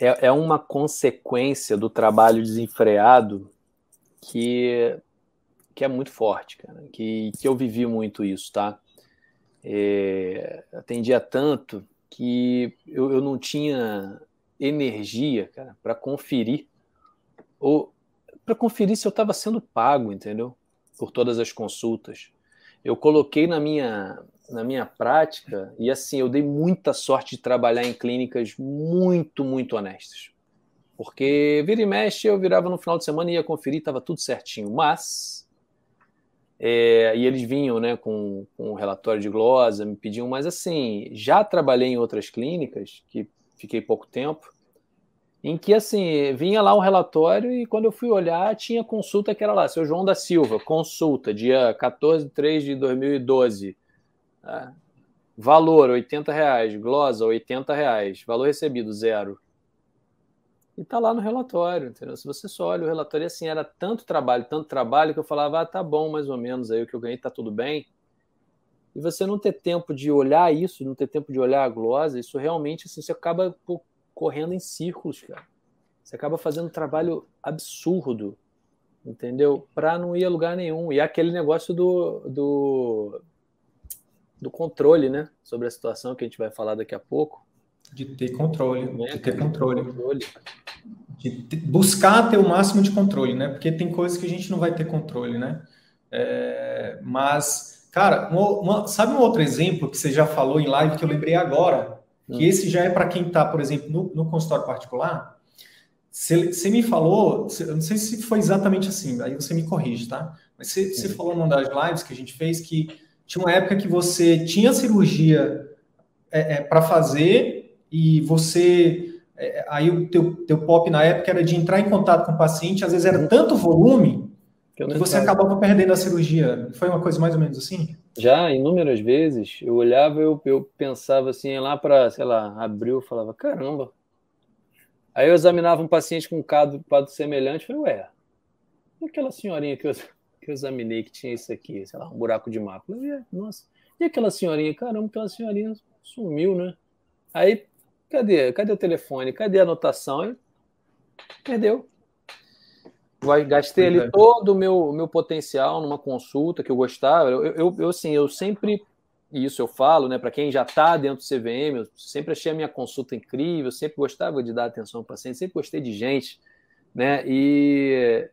Speaker 2: é, é uma consequência do trabalho desenfreado que que é muito forte, cara, que, que eu vivi muito isso, tá? É, atendia tanto que eu, eu não tinha energia, cara, para conferir ou para conferir se eu estava sendo pago, entendeu? Por todas as consultas. Eu coloquei na minha, na minha prática e assim, eu dei muita sorte de trabalhar em clínicas muito, muito honestas. Porque vira e mexe, eu virava no final de semana e ia conferir, estava tudo certinho. Mas é, e eles vinham né, com, com um relatório de glosa, me pediam, mas assim, já trabalhei em outras clínicas, que fiquei pouco tempo, em que assim vinha lá um relatório e quando eu fui olhar tinha consulta que era lá, seu João da Silva, consulta, dia 14 de 3 de 2012. Tá? Valor 80 reais, glosa 80 reais, valor recebido zero. E tá lá no relatório, entendeu? Se você só olha o relatório, assim, era tanto trabalho, tanto trabalho, que eu falava, ah, tá bom, mais ou menos, aí o que eu ganhei tá tudo bem. E você não ter tempo de olhar isso, não ter tempo de olhar a glosa, isso realmente, assim, você acaba correndo em círculos, cara. Você acaba fazendo um trabalho absurdo, entendeu? Para não ir a lugar nenhum. E é aquele negócio do, do, do controle, né? Sobre a situação que a gente vai falar daqui a pouco.
Speaker 1: De ter controle, né? de ter controle. controle. De buscar ter o máximo de controle, né? Porque tem coisas que a gente não vai ter controle, né? É, mas, cara, uma, uma, sabe um outro exemplo que você já falou em live que eu lembrei agora? Que esse já é para quem está, por exemplo, no, no consultório particular. Você me falou, eu não sei se foi exatamente assim, aí você me corrige, tá? Mas você falou numa das lives que a gente fez que tinha uma época que você tinha cirurgia é, é, para fazer e você. É, aí o teu, teu pop na época era de entrar em contato com o paciente, às vezes era uhum. tanto volume que, que você acabava perdendo a cirurgia. Foi uma coisa mais ou menos assim?
Speaker 2: Já, inúmeras vezes, eu olhava, eu, eu pensava assim, lá para, sei lá, abril, falava, caramba. Aí eu examinava um paciente com um quadro, quadro semelhante, falei, ué, e aquela senhorinha que eu, que eu examinei que tinha isso aqui, sei lá, um buraco de mapa? Eu, nossa, e aquela senhorinha? Caramba, aquela senhorinha sumiu, né? Aí, cadê? Cadê o telefone? Cadê a anotação? Perdeu. Gastei ali é. todo o meu, meu potencial numa consulta que eu gostava. Eu, eu, eu, assim, eu sempre isso eu falo, né, para quem já está dentro do CVM, eu sempre achei a minha consulta incrível, sempre gostava de dar atenção ao paciente, sempre gostei de gente, né, e,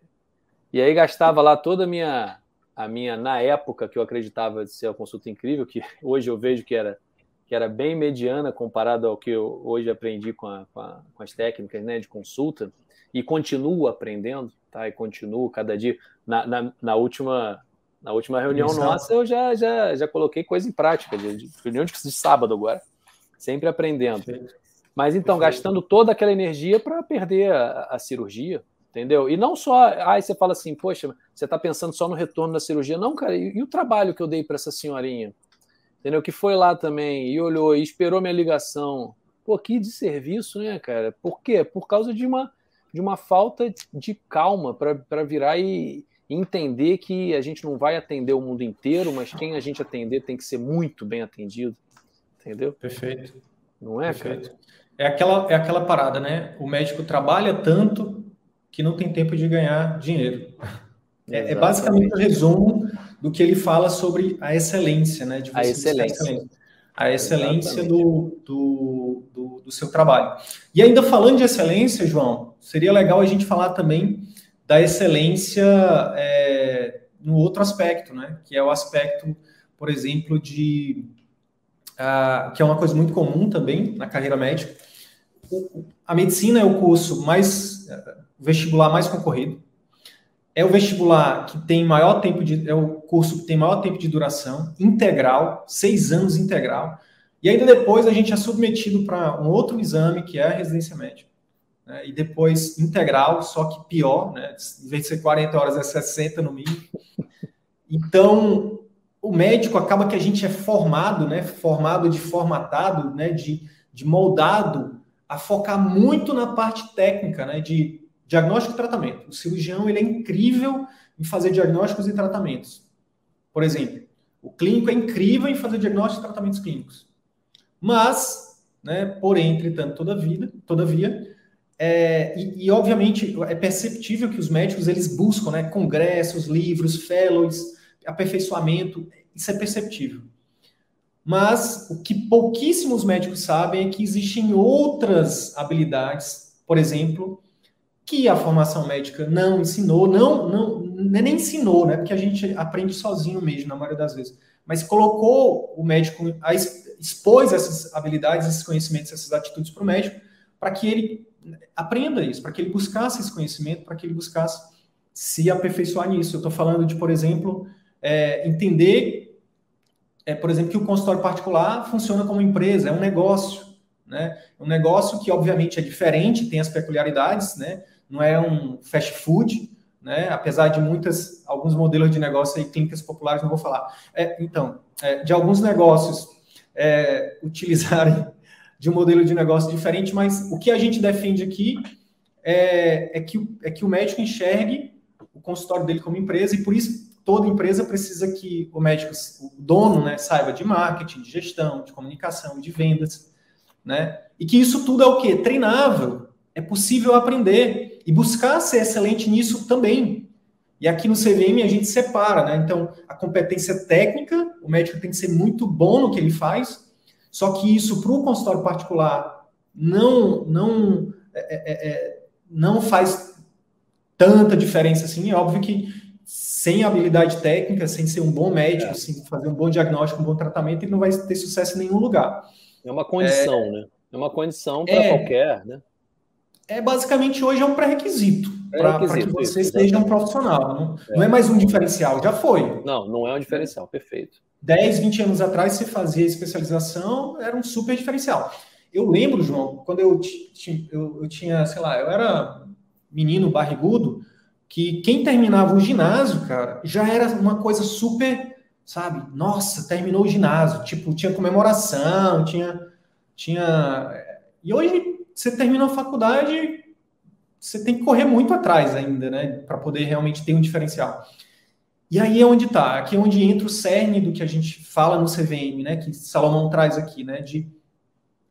Speaker 2: e aí gastava lá toda a minha, a minha, na época que eu acreditava de ser a consulta incrível, que hoje eu vejo que era, que era bem mediana comparado ao que eu hoje aprendi com, a, com, a, com as técnicas, né, de consulta, e continuo aprendendo, tá, e continuo cada dia, na, na, na última na última reunião Exato. nossa, eu já, já, já coloquei coisa em prática, de, de, reunião de, de sábado agora, sempre aprendendo. Mas então, gastando toda aquela energia para perder a, a, cirurgia, entendeu? E não só, aí você fala assim, poxa, você está pensando só no retorno da cirurgia. Não, cara, e, e o trabalho que eu dei para essa senhorinha? Entendeu? Que foi lá também e olhou e esperou minha ligação. Pô, que de serviço, né, cara? Por quê? Por causa de uma, de uma falta de calma para virar e entender que a gente não vai atender o mundo inteiro, mas quem a gente atender tem que ser muito bem atendido. Entendeu?
Speaker 1: Perfeito.
Speaker 2: Não é,
Speaker 1: Perfeito. cara? É aquela, é aquela parada, né? O médico trabalha tanto que não tem tempo de ganhar dinheiro. É, é, basicamente o resumo do que ele fala sobre a excelência, né?
Speaker 2: De a excelência.
Speaker 1: A excelência do, do, do, do seu trabalho. E ainda falando de excelência, João, seria legal a gente falar também da excelência é, no outro aspecto, né? Que é o aspecto, por exemplo, de uh, que é uma coisa muito comum também na carreira médica. O, a medicina é o curso mais vestibular mais concorrido. É o vestibular que tem maior tempo de é o curso que tem maior tempo de duração, integral, seis anos integral. E ainda depois a gente é submetido para um outro exame que é a residência médica né, e depois integral, só que pior, né, em vez de ser 40 horas, é 60 no mínimo. Então, o médico acaba que a gente é formado, né, formado de formatado, né, de, de moldado a focar muito na parte técnica, né, de diagnóstico e tratamento. O cirurgião ele é incrível em fazer diagnósticos e tratamentos. Por exemplo, o clínico é incrível em fazer diagnósticos e tratamentos clínicos. Mas, né, porém, entretanto, toda vida, todavia, é, e, e, obviamente é perceptível que os médicos eles buscam né, congressos, livros, fellows, aperfeiçoamento, isso é perceptível. Mas o que pouquíssimos médicos sabem é que existem outras habilidades, por exemplo, que a formação médica não ensinou, não, não nem ensinou, né? Porque a gente aprende sozinho mesmo, na maioria das vezes. Mas colocou o médico, expôs essas habilidades, esses conhecimentos, essas atitudes para o médico, para que ele aprenda isso, para que ele buscasse esse conhecimento, para que ele buscasse se aperfeiçoar nisso. Eu estou falando de, por exemplo, é, entender, é, por exemplo, que o consultório particular funciona como empresa, é um negócio, né? É um negócio que, obviamente, é diferente, tem as peculiaridades, né? Não é um fast food, né? Apesar de muitas, alguns modelos de negócio aí, clínicas populares, não vou falar. É, então, é, de alguns negócios é, utilizarem de um modelo de negócio diferente, mas o que a gente defende aqui é, é, que, é que o médico enxergue o consultório dele como empresa, e por isso toda empresa precisa que o médico, o dono, né, saiba de marketing, de gestão, de comunicação, de vendas, né? E que isso tudo é o quê? Treinável. É possível aprender e buscar ser excelente nisso também. E aqui no CVM a gente separa, né? Então, a competência técnica, o médico tem que ser muito bom no que ele faz, só que isso para o consultório particular não não é, é, é, é, não faz tanta diferença assim. É óbvio que sem habilidade técnica, sem ser um bom médico, é. sem fazer um bom diagnóstico, um bom tratamento, ele não vai ter sucesso em nenhum lugar.
Speaker 2: É uma condição, é, né? É uma condição para qualquer, né?
Speaker 1: É basicamente hoje é um pré-requisito para que você isso, seja um profissional. Não é. não é mais um diferencial, já foi.
Speaker 2: Não, não é um diferencial, perfeito.
Speaker 1: 10, 20 anos atrás, você fazia especialização, era um super diferencial. Eu lembro, João, quando eu, eu, eu tinha, sei lá, eu era menino barrigudo, que quem terminava o ginásio, cara, já era uma coisa super, sabe? Nossa, terminou o ginásio. Tipo, tinha comemoração, tinha. tinha... E hoje, você termina a faculdade, você tem que correr muito atrás ainda, né? Para poder realmente ter um diferencial. E aí é onde está, aqui é onde entra o cerne do que a gente fala no CVM, né? Que Salomão traz aqui, né? De,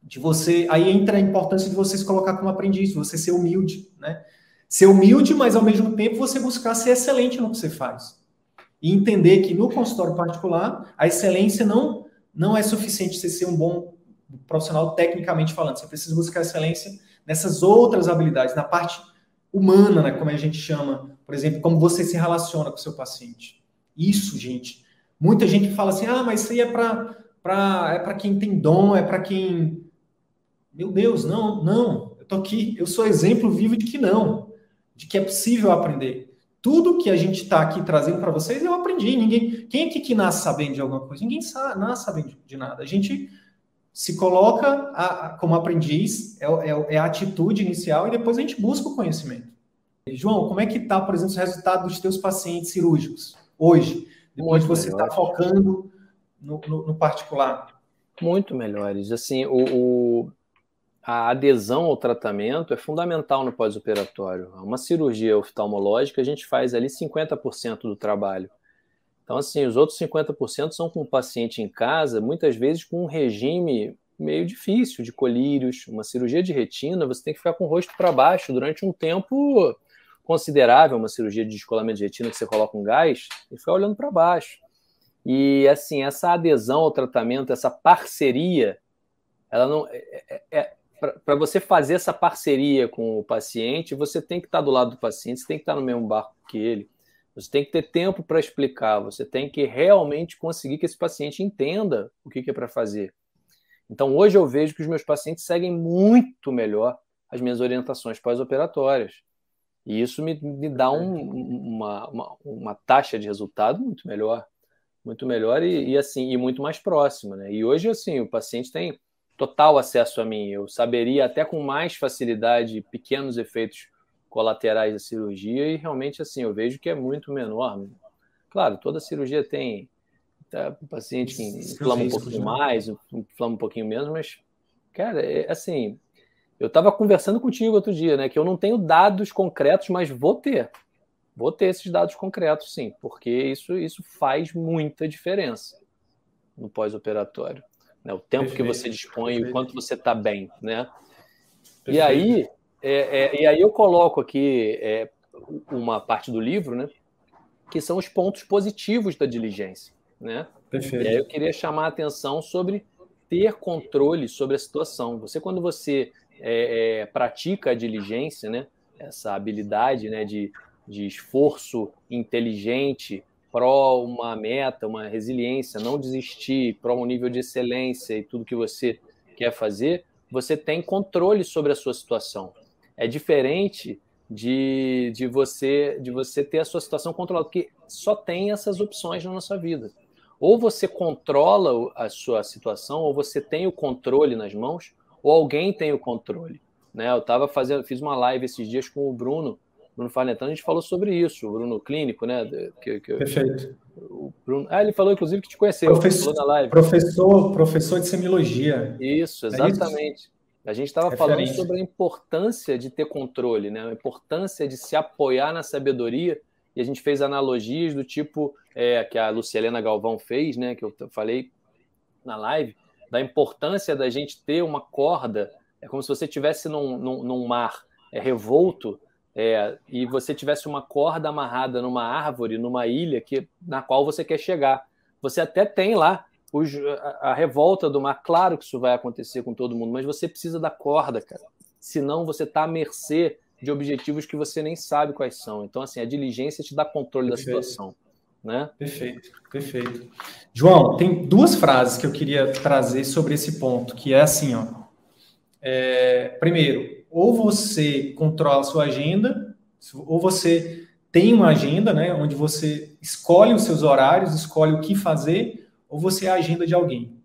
Speaker 1: de você. Aí entra a importância de você se colocar como aprendiz, você ser humilde, né? Ser humilde, mas ao mesmo tempo você buscar ser excelente no que você faz. E entender que no consultório particular, a excelência não não é suficiente você ser um bom profissional tecnicamente falando. Você precisa buscar excelência nessas outras habilidades, na parte humana, né, como a gente chama, por exemplo, como você se relaciona com o seu paciente. Isso, gente. Muita gente fala assim: ah, mas isso aí é para é para quem tem dom, é para quem. Meu Deus, não, não. Eu tô aqui, eu sou exemplo vivo de que não, de que é possível aprender. Tudo que a gente está aqui trazendo para vocês, eu aprendi. Ninguém, quem aqui que nasce sabendo de alguma coisa? Ninguém sabe, nasce sabendo de nada. A gente se coloca a, a, como aprendiz, é, é, é, a atitude inicial, e depois a gente busca o conhecimento. João, como é que está, por exemplo, os resultados dos teus pacientes cirúrgicos hoje, depois de você estar tá focando no, no, no, particular?
Speaker 2: Muito melhores. Assim, o, o, a adesão ao tratamento é fundamental no pós-operatório. Uma cirurgia oftalmológica, a gente faz ali 50% do trabalho. Então, assim, os outros 50% são com o paciente em casa, muitas vezes com um regime meio difícil de colírios. Uma cirurgia de retina, você tem que ficar com o rosto para baixo durante um tempo considerável. Uma cirurgia de descolamento de retina que você coloca um gás e fica olhando para baixo. E, assim, essa adesão ao tratamento, essa parceria, ela não. É, é, é para você fazer essa parceria com o paciente, você tem que estar do lado do paciente, você tem que estar no mesmo barco que ele. Você tem que ter tempo para explicar, você tem que realmente conseguir que esse paciente entenda o que, que é para fazer. Então, hoje eu vejo que os meus pacientes seguem muito melhor as minhas orientações pós-operatórias. E isso me, me dá um, uma, uma, uma, taxa de resultado muito melhor. Muito melhor e, e, assim, e muito mais próxima. Né? E hoje, assim, o paciente tem total acesso a mim. Eu saberia até com mais facilidade pequenos efeitos colaterais da cirurgia e realmente assim eu vejo que é muito menor. Claro, toda cirurgia tem tá, um paciente que inflama um pouquinho né? mais, inflama um pouquinho menos, mas cara, é, assim, eu estava conversando contigo outro dia, né, que eu não tenho dados concretos, mas vou ter. Vou ter esses dados concretos, sim, porque isso, isso faz muita diferença no pós-operatório. Né? O tempo perfeito, que você dispõe, perfeito. o quanto você está bem, né? Perfeito. E aí, é, é, e aí eu coloco aqui é, uma parte do livro, né? Que são os pontos positivos da diligência, né? Perfeito. E aí eu queria chamar a atenção sobre ter controle sobre a situação. Você, quando você é, é, pratica a diligência, né? Essa habilidade, né? De, de esforço inteligente pró uma meta, uma resiliência, não desistir, pró um nível de excelência e tudo que você quer fazer, você tem controle sobre a sua situação é diferente de, de você de você ter a sua situação controlada, porque só tem essas opções na nossa vida. Ou você controla a sua situação, ou você tem o controle nas mãos, ou alguém tem o controle. Né? Eu tava fazendo, fiz uma live esses dias com o Bruno, Bruno Farnetano, a gente falou sobre isso, o Bruno Clínico, né?
Speaker 1: Que, que, Perfeito.
Speaker 2: O Bruno, ah, ele falou, inclusive, que te conheceu.
Speaker 1: Professor, na live. Professor, professor de semiologia.
Speaker 2: Isso, exatamente. É isso? A gente estava falando sobre a importância de ter controle, né? a importância de se apoiar na sabedoria, e a gente fez analogias do tipo é, que a Luciana Galvão fez, né? que eu falei na live, da importância da gente ter uma corda, é como se você estivesse num, num, num, mar é, revolto é, e você tivesse uma corda amarrada numa árvore, numa ilha que, na qual você quer chegar. Você até tem lá os, a, a, revolta do mar, claro que isso vai acontecer com todo mundo, mas você precisa da corda, cara. Senão você está à mercê de objetivos que você nem sabe quais são. Então, assim, a diligência te dá controle da situação. Né?
Speaker 1: Perfeito, perfeito. João, tem duas frases que eu queria trazer sobre esse ponto, que é assim, ó. É, primeiro, ou você controla a sua agenda, ou você tem uma agenda, né, onde você escolhe os seus horários, escolhe o que fazer, ou você é a agenda de alguém.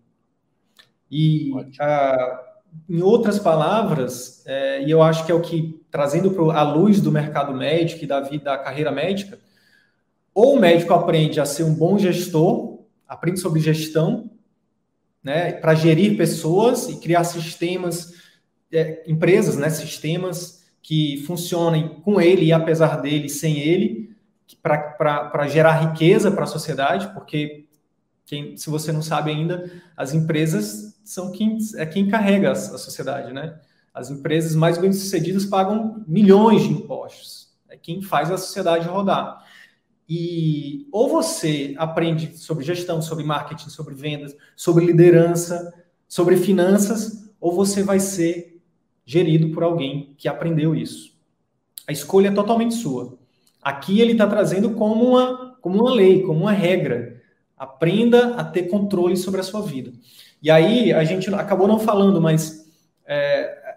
Speaker 1: E, ah, em outras palavras, é, e eu acho que é o que, trazendo para a luz do mercado médico e da vida, da carreira médica, ou o médico aprende a ser um bom gestor, aprende sobre gestão, né, para gerir pessoas e criar sistemas, é, empresas, né, sistemas que funcionem com ele e apesar dele, sem ele, para gerar riqueza para a sociedade, porque quem, se você não sabe ainda, as empresas são quem é quem carrega a, a sociedade, né? As empresas mais bem-sucedidas pagam milhões de impostos. É quem faz a sociedade rodar. E ou você aprende sobre gestão, sobre marketing, sobre vendas, sobre liderança, sobre finanças, ou você vai ser gerido por alguém que aprendeu isso. A escolha é totalmente sua. Aqui ele está trazendo como uma, como uma lei, como uma regra. Aprenda a ter controle sobre a sua vida. E aí, a gente acabou não falando, mas é,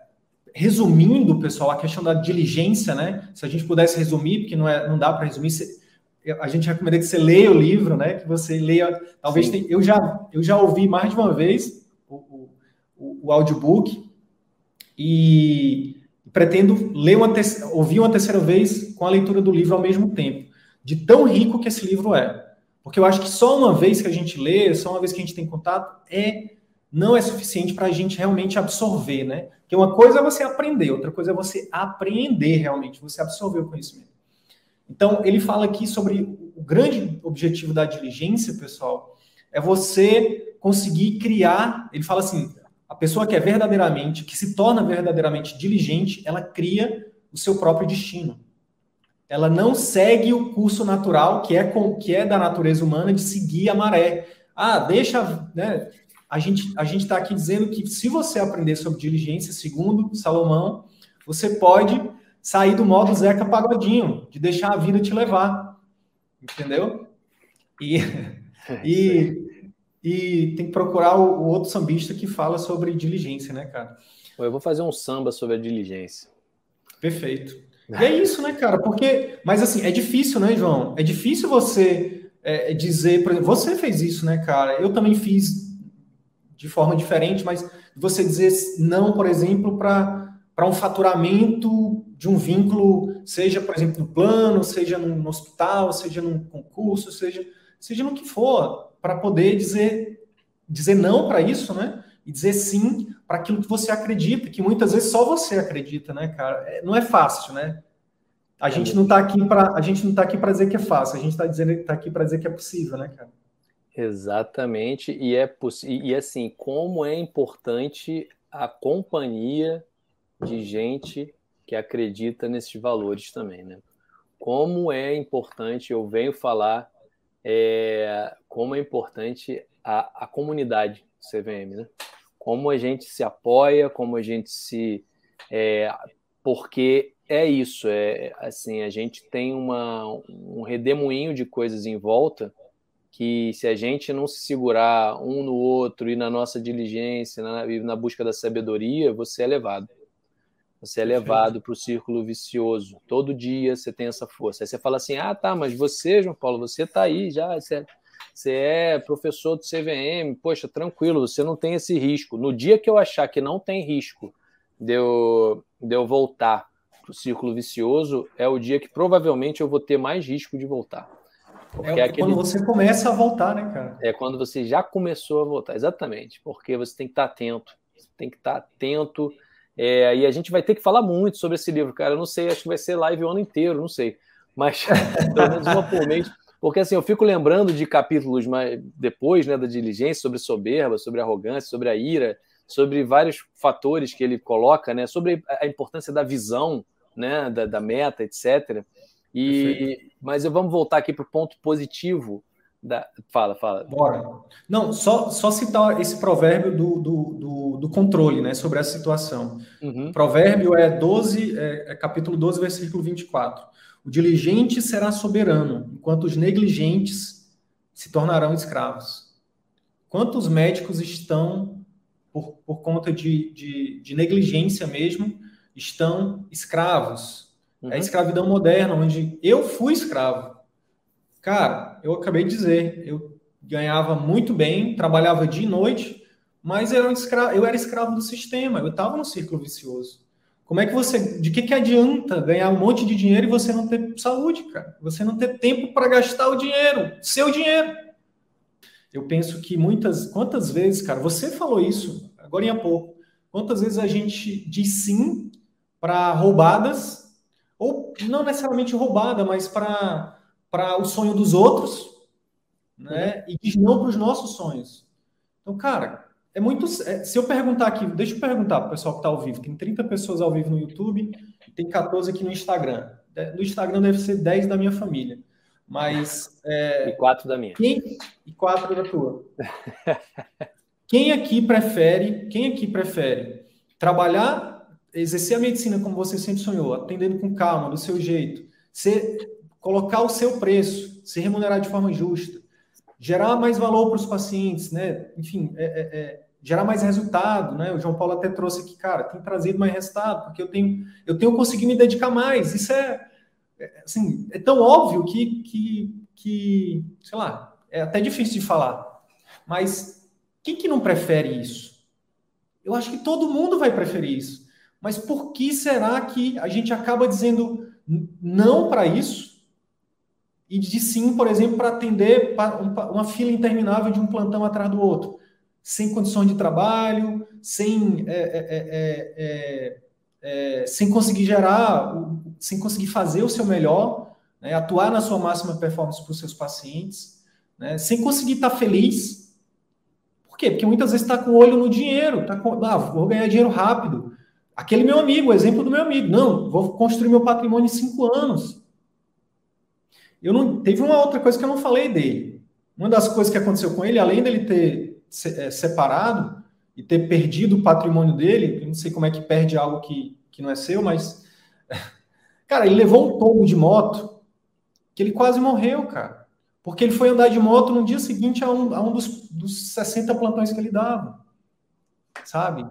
Speaker 1: resumindo, pessoal, a questão da diligência, né? Se a gente pudesse resumir, porque não, é, não dá para resumir, a gente recomenda que você leia o livro, né? Que você leia. Talvez tem, eu já eu já ouvi mais de uma vez o, o, o audiobook e pretendo ler uma ouvir uma terceira vez com a leitura do livro ao mesmo tempo, de tão rico que esse livro é. Porque eu acho que só uma vez que a gente lê, só uma vez que a gente tem contato, é não é suficiente para a gente realmente absorver, né? Porque uma coisa é você aprender, outra coisa é você apreender realmente, você absorver o conhecimento. Então, ele fala aqui sobre o grande objetivo da diligência, pessoal, é você conseguir criar. Ele fala assim: a pessoa que é verdadeiramente, que se torna verdadeiramente diligente, ela cria o seu próprio destino. Ela não segue o curso natural que é, com, que é da natureza humana de seguir a maré. Ah, deixa, né? A gente a gente está aqui dizendo que se você aprender sobre diligência, segundo Salomão, você pode sair do modo Zeca Pagodinho, de deixar a vida te levar, entendeu? E, é e e tem que procurar o, o, outro sambista que fala sobre diligência, né, cara?
Speaker 2: Eu vou fazer um samba sobre a diligência.
Speaker 1: Perfeito. E é isso, né, cara? Porque, mas assim, é difícil, né, João? É difícil você é, dizer, por exemplo, você fez isso, né, cara? Eu também fiz de forma diferente, mas você dizer não, por exemplo, para um faturamento de um vínculo, seja, por exemplo, no plano, seja no hospital, seja num concurso, seja, seja no que for para poder dizer, dizer não para isso, né? E dizer sim para aquilo que você acredita, que muitas vezes só você acredita, né, cara? É, não é fácil, né? A gente não está aqui para a gente não está aqui para dizer que é fácil, a gente está dizendo está aqui para dizer que é possível, né, cara?
Speaker 2: Exatamente, e é e assim, como é importante a companhia de gente que acredita nesses valores também, né? Como é importante, eu venho falar é, como é importante a, a comunidade CVM, né? Como a gente se apoia, como a gente se. É, porque é isso, é assim, a gente tem uma, um redemoinho de coisas em volta que se a gente não se segurar um no outro e na nossa diligência, na, na busca da sabedoria, você é levado. Você é levado para o círculo vicioso. Todo dia você tem essa força. Aí você fala assim: ah, tá, mas você, João Paulo, você está aí já. Você é, você é professor do CVM, poxa, tranquilo, você não tem esse risco. No dia que eu achar que não tem risco de eu, de eu voltar para o círculo vicioso, é o dia que provavelmente eu vou ter mais risco de voltar.
Speaker 1: Porque é, é aquele... quando você começa a voltar, né, cara?
Speaker 2: É quando você já começou a voltar, exatamente. Porque você tem que estar atento. Você tem que estar atento é, e a gente vai ter que falar muito sobre esse livro, cara. Eu não sei, acho que vai ser live o ano inteiro, não sei. Mas pelo menos uma por mês. Porque assim, eu fico lembrando de capítulos mais depois né, da diligência sobre soberba, sobre arrogância, sobre a ira, sobre vários fatores que ele coloca, né, sobre a importância da visão, né, da, da meta, etc. E, mas eu vamos voltar aqui para o ponto positivo da... Fala, fala.
Speaker 1: Bora. Não, só, só citar esse provérbio do, do, do, do controle, né, sobre essa situação. Uhum. O provérbio é 12, é, é capítulo 12, versículo 24. O diligente será soberano, enquanto os negligentes se tornarão escravos. Quantos médicos estão, por, por conta de, de, de negligência mesmo, estão escravos? Uhum. É a uhum. escravidão moderna, onde eu fui escravo. Cara, eu acabei de dizer, eu ganhava muito bem, trabalhava dia e noite, mas eu era escravo, eu era escravo do sistema, eu estava no círculo vicioso. Como é que você, de que, que adianta ganhar um monte de dinheiro e você não ter saúde, cara? Você não ter tempo para gastar o dinheiro, seu dinheiro. Eu penso que muitas, quantas vezes, cara, você falou isso agora há pouco. Quantas vezes a gente diz sim para roubadas, ou não necessariamente roubada, mas para para o sonho dos outros, né? E diz não para os nossos sonhos. Então, cara, é muito. É, se eu perguntar aqui, deixa eu perguntar para o pessoal que está ao vivo. Tem 30 pessoas ao vivo no YouTube, tem 14 aqui no Instagram. No Instagram deve ser 10 da minha família. Mas.
Speaker 2: É, e quatro da minha.
Speaker 1: Quem, e quatro da tua. quem aqui prefere, quem aqui prefere trabalhar, exercer a medicina como você sempre sonhou, atendendo com calma, do seu jeito, ser, colocar o seu preço, ser remunerado de forma justa, gerar mais valor para os pacientes, né? Enfim, é, é, é, gerar mais resultado, né? O João Paulo até trouxe aqui, cara, tem trazido mais resultado, porque eu tenho, eu tenho conseguido me dedicar mais. Isso é, é, assim, é tão óbvio que, que, que, sei lá, é até difícil de falar. Mas quem que não prefere isso? Eu acho que todo mundo vai preferir isso. Mas por que será que a gente acaba dizendo não para isso e de sim, por exemplo, para atender uma fila interminável de um plantão atrás do outro, sem condições de trabalho, sem, é, é, é, é, sem conseguir gerar, sem conseguir fazer o seu melhor, né, atuar na sua máxima performance para os seus pacientes, né, sem conseguir estar tá feliz. Por quê? Porque muitas vezes está com o olho no dinheiro, tá com, ah, vou ganhar dinheiro rápido. Aquele meu amigo, o exemplo do meu amigo, não, vou construir meu patrimônio em cinco anos. Eu não teve uma outra coisa que eu não falei dele. Uma das coisas que aconteceu com ele, além dele ter se, é, separado e ter perdido o patrimônio dele, eu não sei como é que perde algo que, que não é seu, mas cara, ele levou um tombo de moto que ele quase morreu, cara. Porque ele foi andar de moto no dia seguinte a um, a um dos, dos 60 plantões que ele dava. Sabe?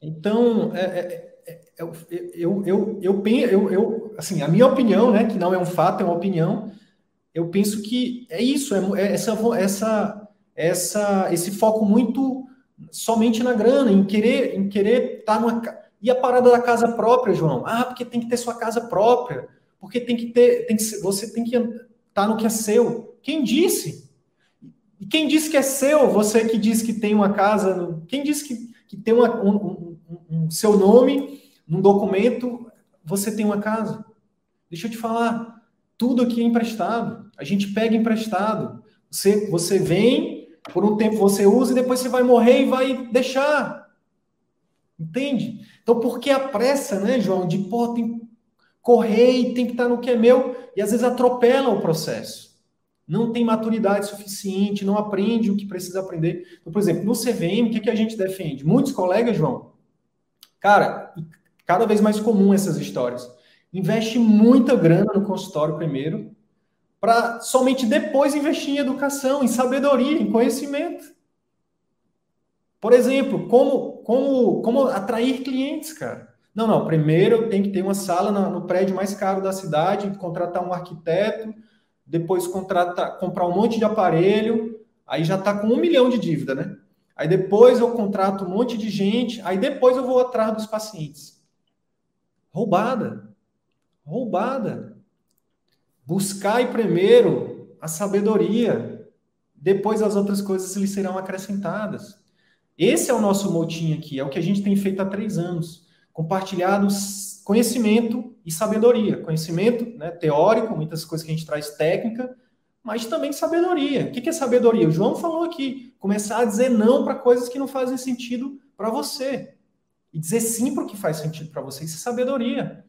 Speaker 1: Então, é, é, eu, eu, eu, eu, eu, eu, assim, a minha opinião, né, que não é um fato, é uma opinião, eu penso que é isso, é, é essa, essa, essa, esse foco muito somente na grana, em querer, em querer estar tá numa e a parada da casa própria, João. Ah, porque tem que ter sua casa própria, porque tem que ter, tem que você tem que estar tá no que é seu. Quem disse? E quem disse que é seu? Você que diz que tem uma casa, quem disse que, que tem uma, um, um, um seu nome num documento, você tem uma casa. Deixa eu te falar, tudo aqui é emprestado. A gente pega emprestado. Você, você vem, por um tempo você usa e depois você vai morrer e vai deixar. Entende? Então, por que a pressa, né, João, de pô, tem que correr e tem que estar no que é meu, e às vezes atropela o processo. Não tem maturidade suficiente, não aprende o que precisa aprender. Então, por exemplo, no CVM, o que, que a gente defende? Muitos colegas, João, cara, cada vez mais comum essas histórias. Investe muita grana no consultório primeiro, para somente depois investir em educação, em sabedoria, em conhecimento. Por exemplo, como, como, como atrair clientes, cara. Não, não. Primeiro eu tenho que ter uma sala no, no prédio mais caro da cidade, contratar um arquiteto, depois comprar um monte de aparelho, aí já está com um milhão de dívida, né? Aí depois eu contrato um monte de gente, aí depois eu vou atrás dos pacientes. Roubada. Roubada. Buscai primeiro a sabedoria, depois as outras coisas lhe serão acrescentadas. Esse é o nosso motim aqui, é o que a gente tem feito há três anos. Compartilhados conhecimento e sabedoria. Conhecimento né, teórico, muitas coisas que a gente traz técnica, mas também sabedoria. O que é sabedoria? O João falou aqui, começar a dizer não para coisas que não fazem sentido para você e dizer sim para o que faz sentido para você. Isso é sabedoria.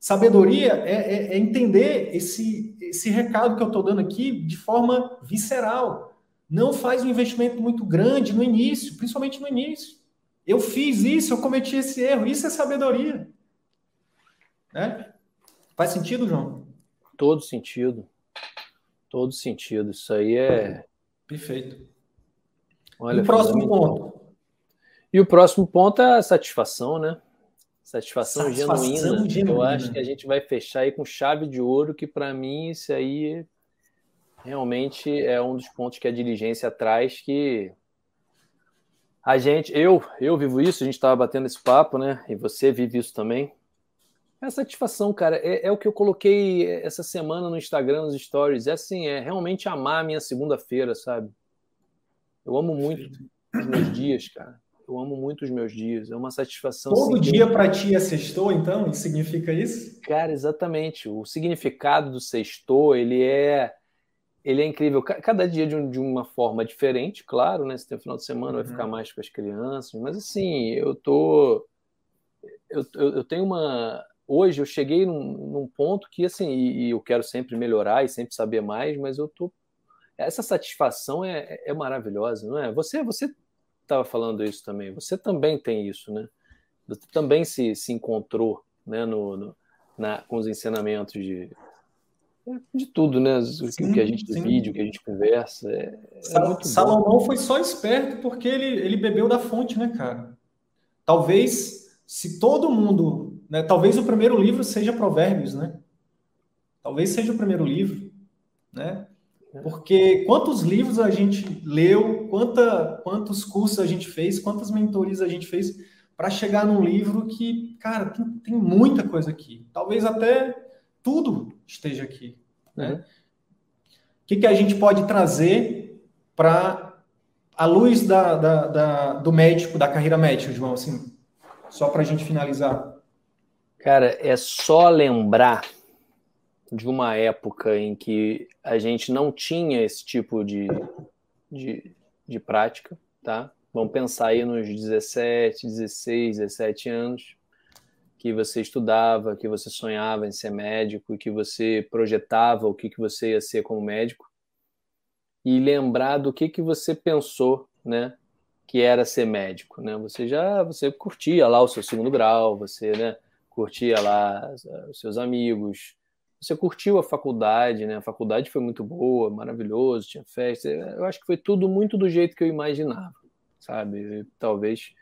Speaker 1: Sabedoria é, é, é entender esse, esse recado que eu estou dando aqui de forma visceral. Não faz um investimento muito grande no início, principalmente no início. Eu fiz isso, eu cometi esse erro. Isso é sabedoria. Né? Faz sentido, João?
Speaker 2: Todo sentido. Todo sentido. Isso aí é.
Speaker 1: Perfeito. Olha, e o próximo ponto.
Speaker 2: E o próximo ponto é a satisfação, né? Satisfação, satisfação genuína. genuína. Eu acho que a gente vai fechar aí com chave de ouro, que para mim isso aí realmente é um dos pontos que a diligência traz que a gente, eu, eu vivo isso, a gente estava batendo esse papo, né? E você vive isso também. É a satisfação, cara, é, é, o que eu coloquei essa semana no Instagram, nos stories. É assim, é realmente amar a minha segunda-feira, sabe? Eu amo muito os meus dias, cara. Eu amo muito os meus dias. É uma satisfação.
Speaker 1: Todo dia para ti é sextou, então? Significa isso?
Speaker 2: Cara, exatamente. O significado do sextou, ele é ele é incrível. Cada dia de, um, de uma forma diferente, claro, né? Se tem final de semana, uhum. vai ficar mais com as crianças. Mas assim, eu tô. Eu, eu, eu tenho uma, hoje eu cheguei num, num ponto que, assim, e, e, eu quero sempre melhorar e sempre saber mais, mas eu tô. Essa satisfação é, é maravilhosa, não é? Você você estava falando isso também, você também tem isso, né? Você também se, se encontrou né, no, no na, com os ensinamentos de, de tudo, né? Sim, o que a gente divide, o que a gente conversa. É,
Speaker 1: é Salomão foi só esperto porque ele, ele bebeu da fonte, né, cara? Talvez, se todo mundo. Né, talvez o primeiro livro seja Provérbios, né? Talvez seja o primeiro livro, né? Porque quantos livros a gente leu, quanta, quantos cursos a gente fez, quantas mentorias a gente fez para chegar num livro que, cara, tem, tem muita coisa aqui. Talvez até tudo esteja aqui. Né? Uhum. O que, que a gente pode trazer para a luz da, da, da, do médico, da carreira médica, João? Assim, só para a gente finalizar.
Speaker 2: Cara, é só lembrar de uma época em que a gente não tinha esse tipo de, de, de prática, tá? Vamos pensar aí nos 17, 16, 17 anos que você estudava, que você sonhava em ser médico, que você projetava o que, que você ia ser como médico, e lembrar do que, que você pensou, né, que era ser médico, né? Você já você curtia lá o seu segundo grau, você, né, curtia lá os seus amigos, você curtiu a faculdade, né? A faculdade foi muito boa, maravilhoso, tinha festa. Eu acho que foi tudo muito do jeito que eu imaginava, sabe? Talvez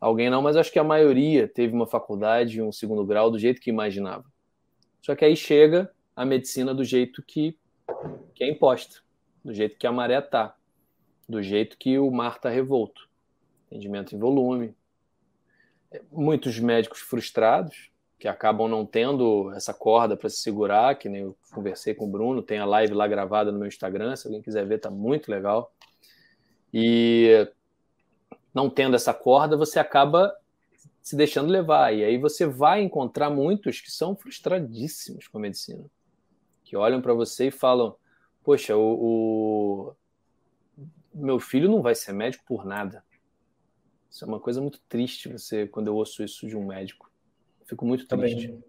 Speaker 2: Alguém não, mas acho que a maioria teve uma faculdade, um segundo grau, do jeito que imaginava. Só que aí chega a medicina do jeito que, que é imposta, do jeito que a maré tá, do jeito que o mar está revolto. Entendimento em volume. Muitos médicos frustrados, que acabam não tendo essa corda para se segurar, que nem eu conversei com o Bruno, tem a live lá gravada no meu Instagram, se alguém quiser ver, tá muito legal. E não tendo essa corda, você acaba se deixando levar. E aí você vai encontrar muitos que são frustradíssimos com a medicina, que olham para você e falam: Poxa, o, o, meu filho não vai ser médico por nada. Isso é uma coisa muito triste você quando eu ouço isso de um médico. Fico muito triste. Também.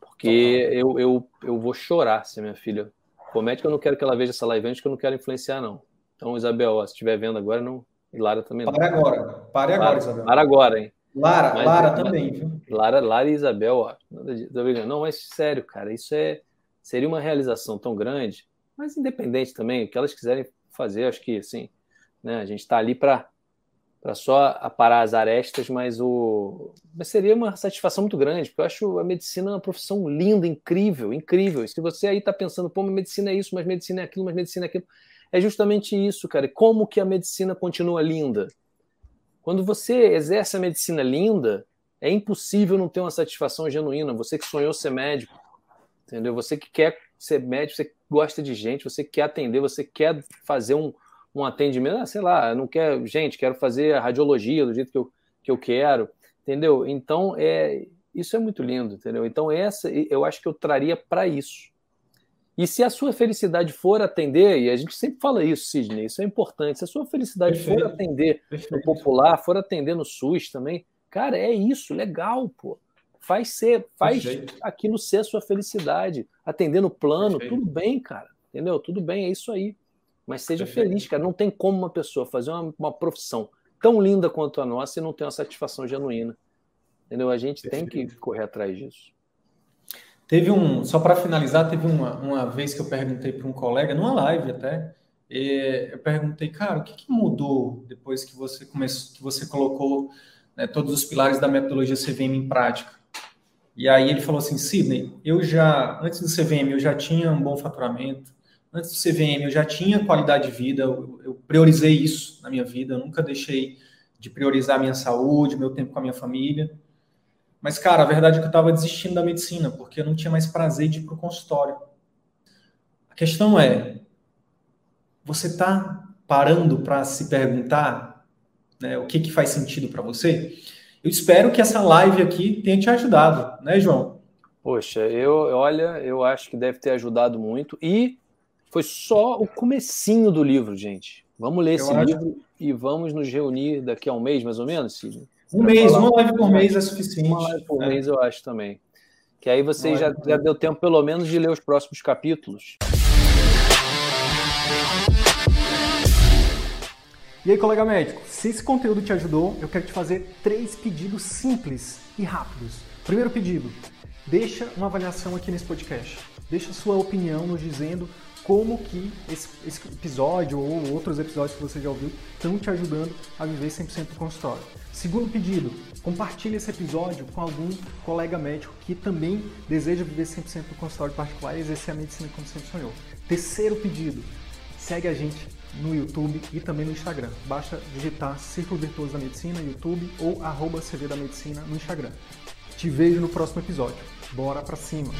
Speaker 2: Porque eu, eu, eu vou chorar se minha filha for médica. Eu não quero que ela veja essa live antes, que eu não quero influenciar, não. Então, Isabel, se estiver vendo agora, não, e Lara também
Speaker 1: não. Para agora. Pare agora, Isabel.
Speaker 2: Para agora, hein?
Speaker 1: Lara, mas, Lara também, viu?
Speaker 2: Lara, Lara e Isabel, ó. Não, mas sério, cara, isso é seria uma realização tão grande, mas independente também, o que elas quiserem fazer, acho que assim, né, a gente está ali para para só aparar as arestas, mas o mas seria uma satisfação muito grande, porque eu acho a medicina uma profissão linda, incrível, incrível. E se você aí está pensando, pô, medicina é isso, mas medicina é aquilo, mas medicina é aquilo, é justamente isso, cara. Como que a medicina continua linda? Quando você exerce a medicina linda, é impossível não ter uma satisfação genuína. Você que sonhou ser médico, entendeu? Você que quer ser médico, você gosta de gente, você quer atender, você quer fazer um, um atendimento, ah, sei lá, não quer, gente, quero fazer a radiologia do jeito que eu, que eu quero, entendeu? Então, é, isso é muito lindo, entendeu? Então, essa eu acho que eu traria para isso. E se a sua felicidade for atender, e a gente sempre fala isso, Sidney, isso é importante, se a sua felicidade Perfeito. for atender Perfeito. no popular, for atender no SUS também, cara, é isso, legal, pô. Faz ser, faz Perfeito. aquilo ser a sua felicidade. Atender no plano, tudo bem, cara. Entendeu? Tudo bem, é isso aí. Mas seja feliz, cara. Não tem como uma pessoa fazer uma, uma, profissão tão linda quanto a nossa e não ter uma satisfação genuína. Entendeu? A gente tem que correr atrás disso.
Speaker 1: Teve um, só para finalizar, teve uma, uma vez que eu perguntei para um colega, numa live até, eu perguntei, cara, o que, que, mudou depois que você começou, que você colocou né, todos os pilares da metodologia CVM em prática? E aí ele falou assim, Sidney, eu já, antes do CVM, eu já tinha um bom faturamento, antes do CVM, eu já tinha qualidade de vida, eu, priorizei isso na minha vida, eu nunca deixei de priorizar minha saúde, meu tempo com a minha família. Mas, cara, a verdade é que eu estava desistindo da medicina, porque eu não tinha mais prazer de ir para o consultório. A questão é: você está parando para se perguntar né, o que, que faz sentido para você? Eu espero que essa live aqui tenha te ajudado, né, João?
Speaker 2: Poxa, eu olha, eu acho que deve ter ajudado muito e foi só o comecinho do livro, gente. Vamos ler eu esse acho... livro e vamos nos reunir daqui a um mês, mais ou menos, Sidney?
Speaker 1: Um mês, uma live por mês é suficiente.
Speaker 2: Uma live por é. mês eu acho também. Que aí você já, já deu tempo, pelo menos, de ler os próximos capítulos.
Speaker 1: E aí, colega médico, se esse conteúdo te ajudou, eu quero te fazer três pedidos simples e rápidos. Primeiro pedido, deixa uma avaliação aqui nesse podcast. Deixa sua opinião nos dizendo como que esse, esse, episódio ou outros episódios que você já ouviu estão te ajudando a viver 100% do consultório. Segundo pedido, compartilhe esse episódio com algum colega médico que também deseja viver 100% do consultório particular e exercer a medicina como sempre sonhou. Terceiro pedido, segue a gente no YouTube e também no Instagram. Basta digitar Círculo Virtuoso da Medicina, YouTube ou arroba CV da Medicina no Instagram. Te vejo no próximo episódio. Bora pra cima!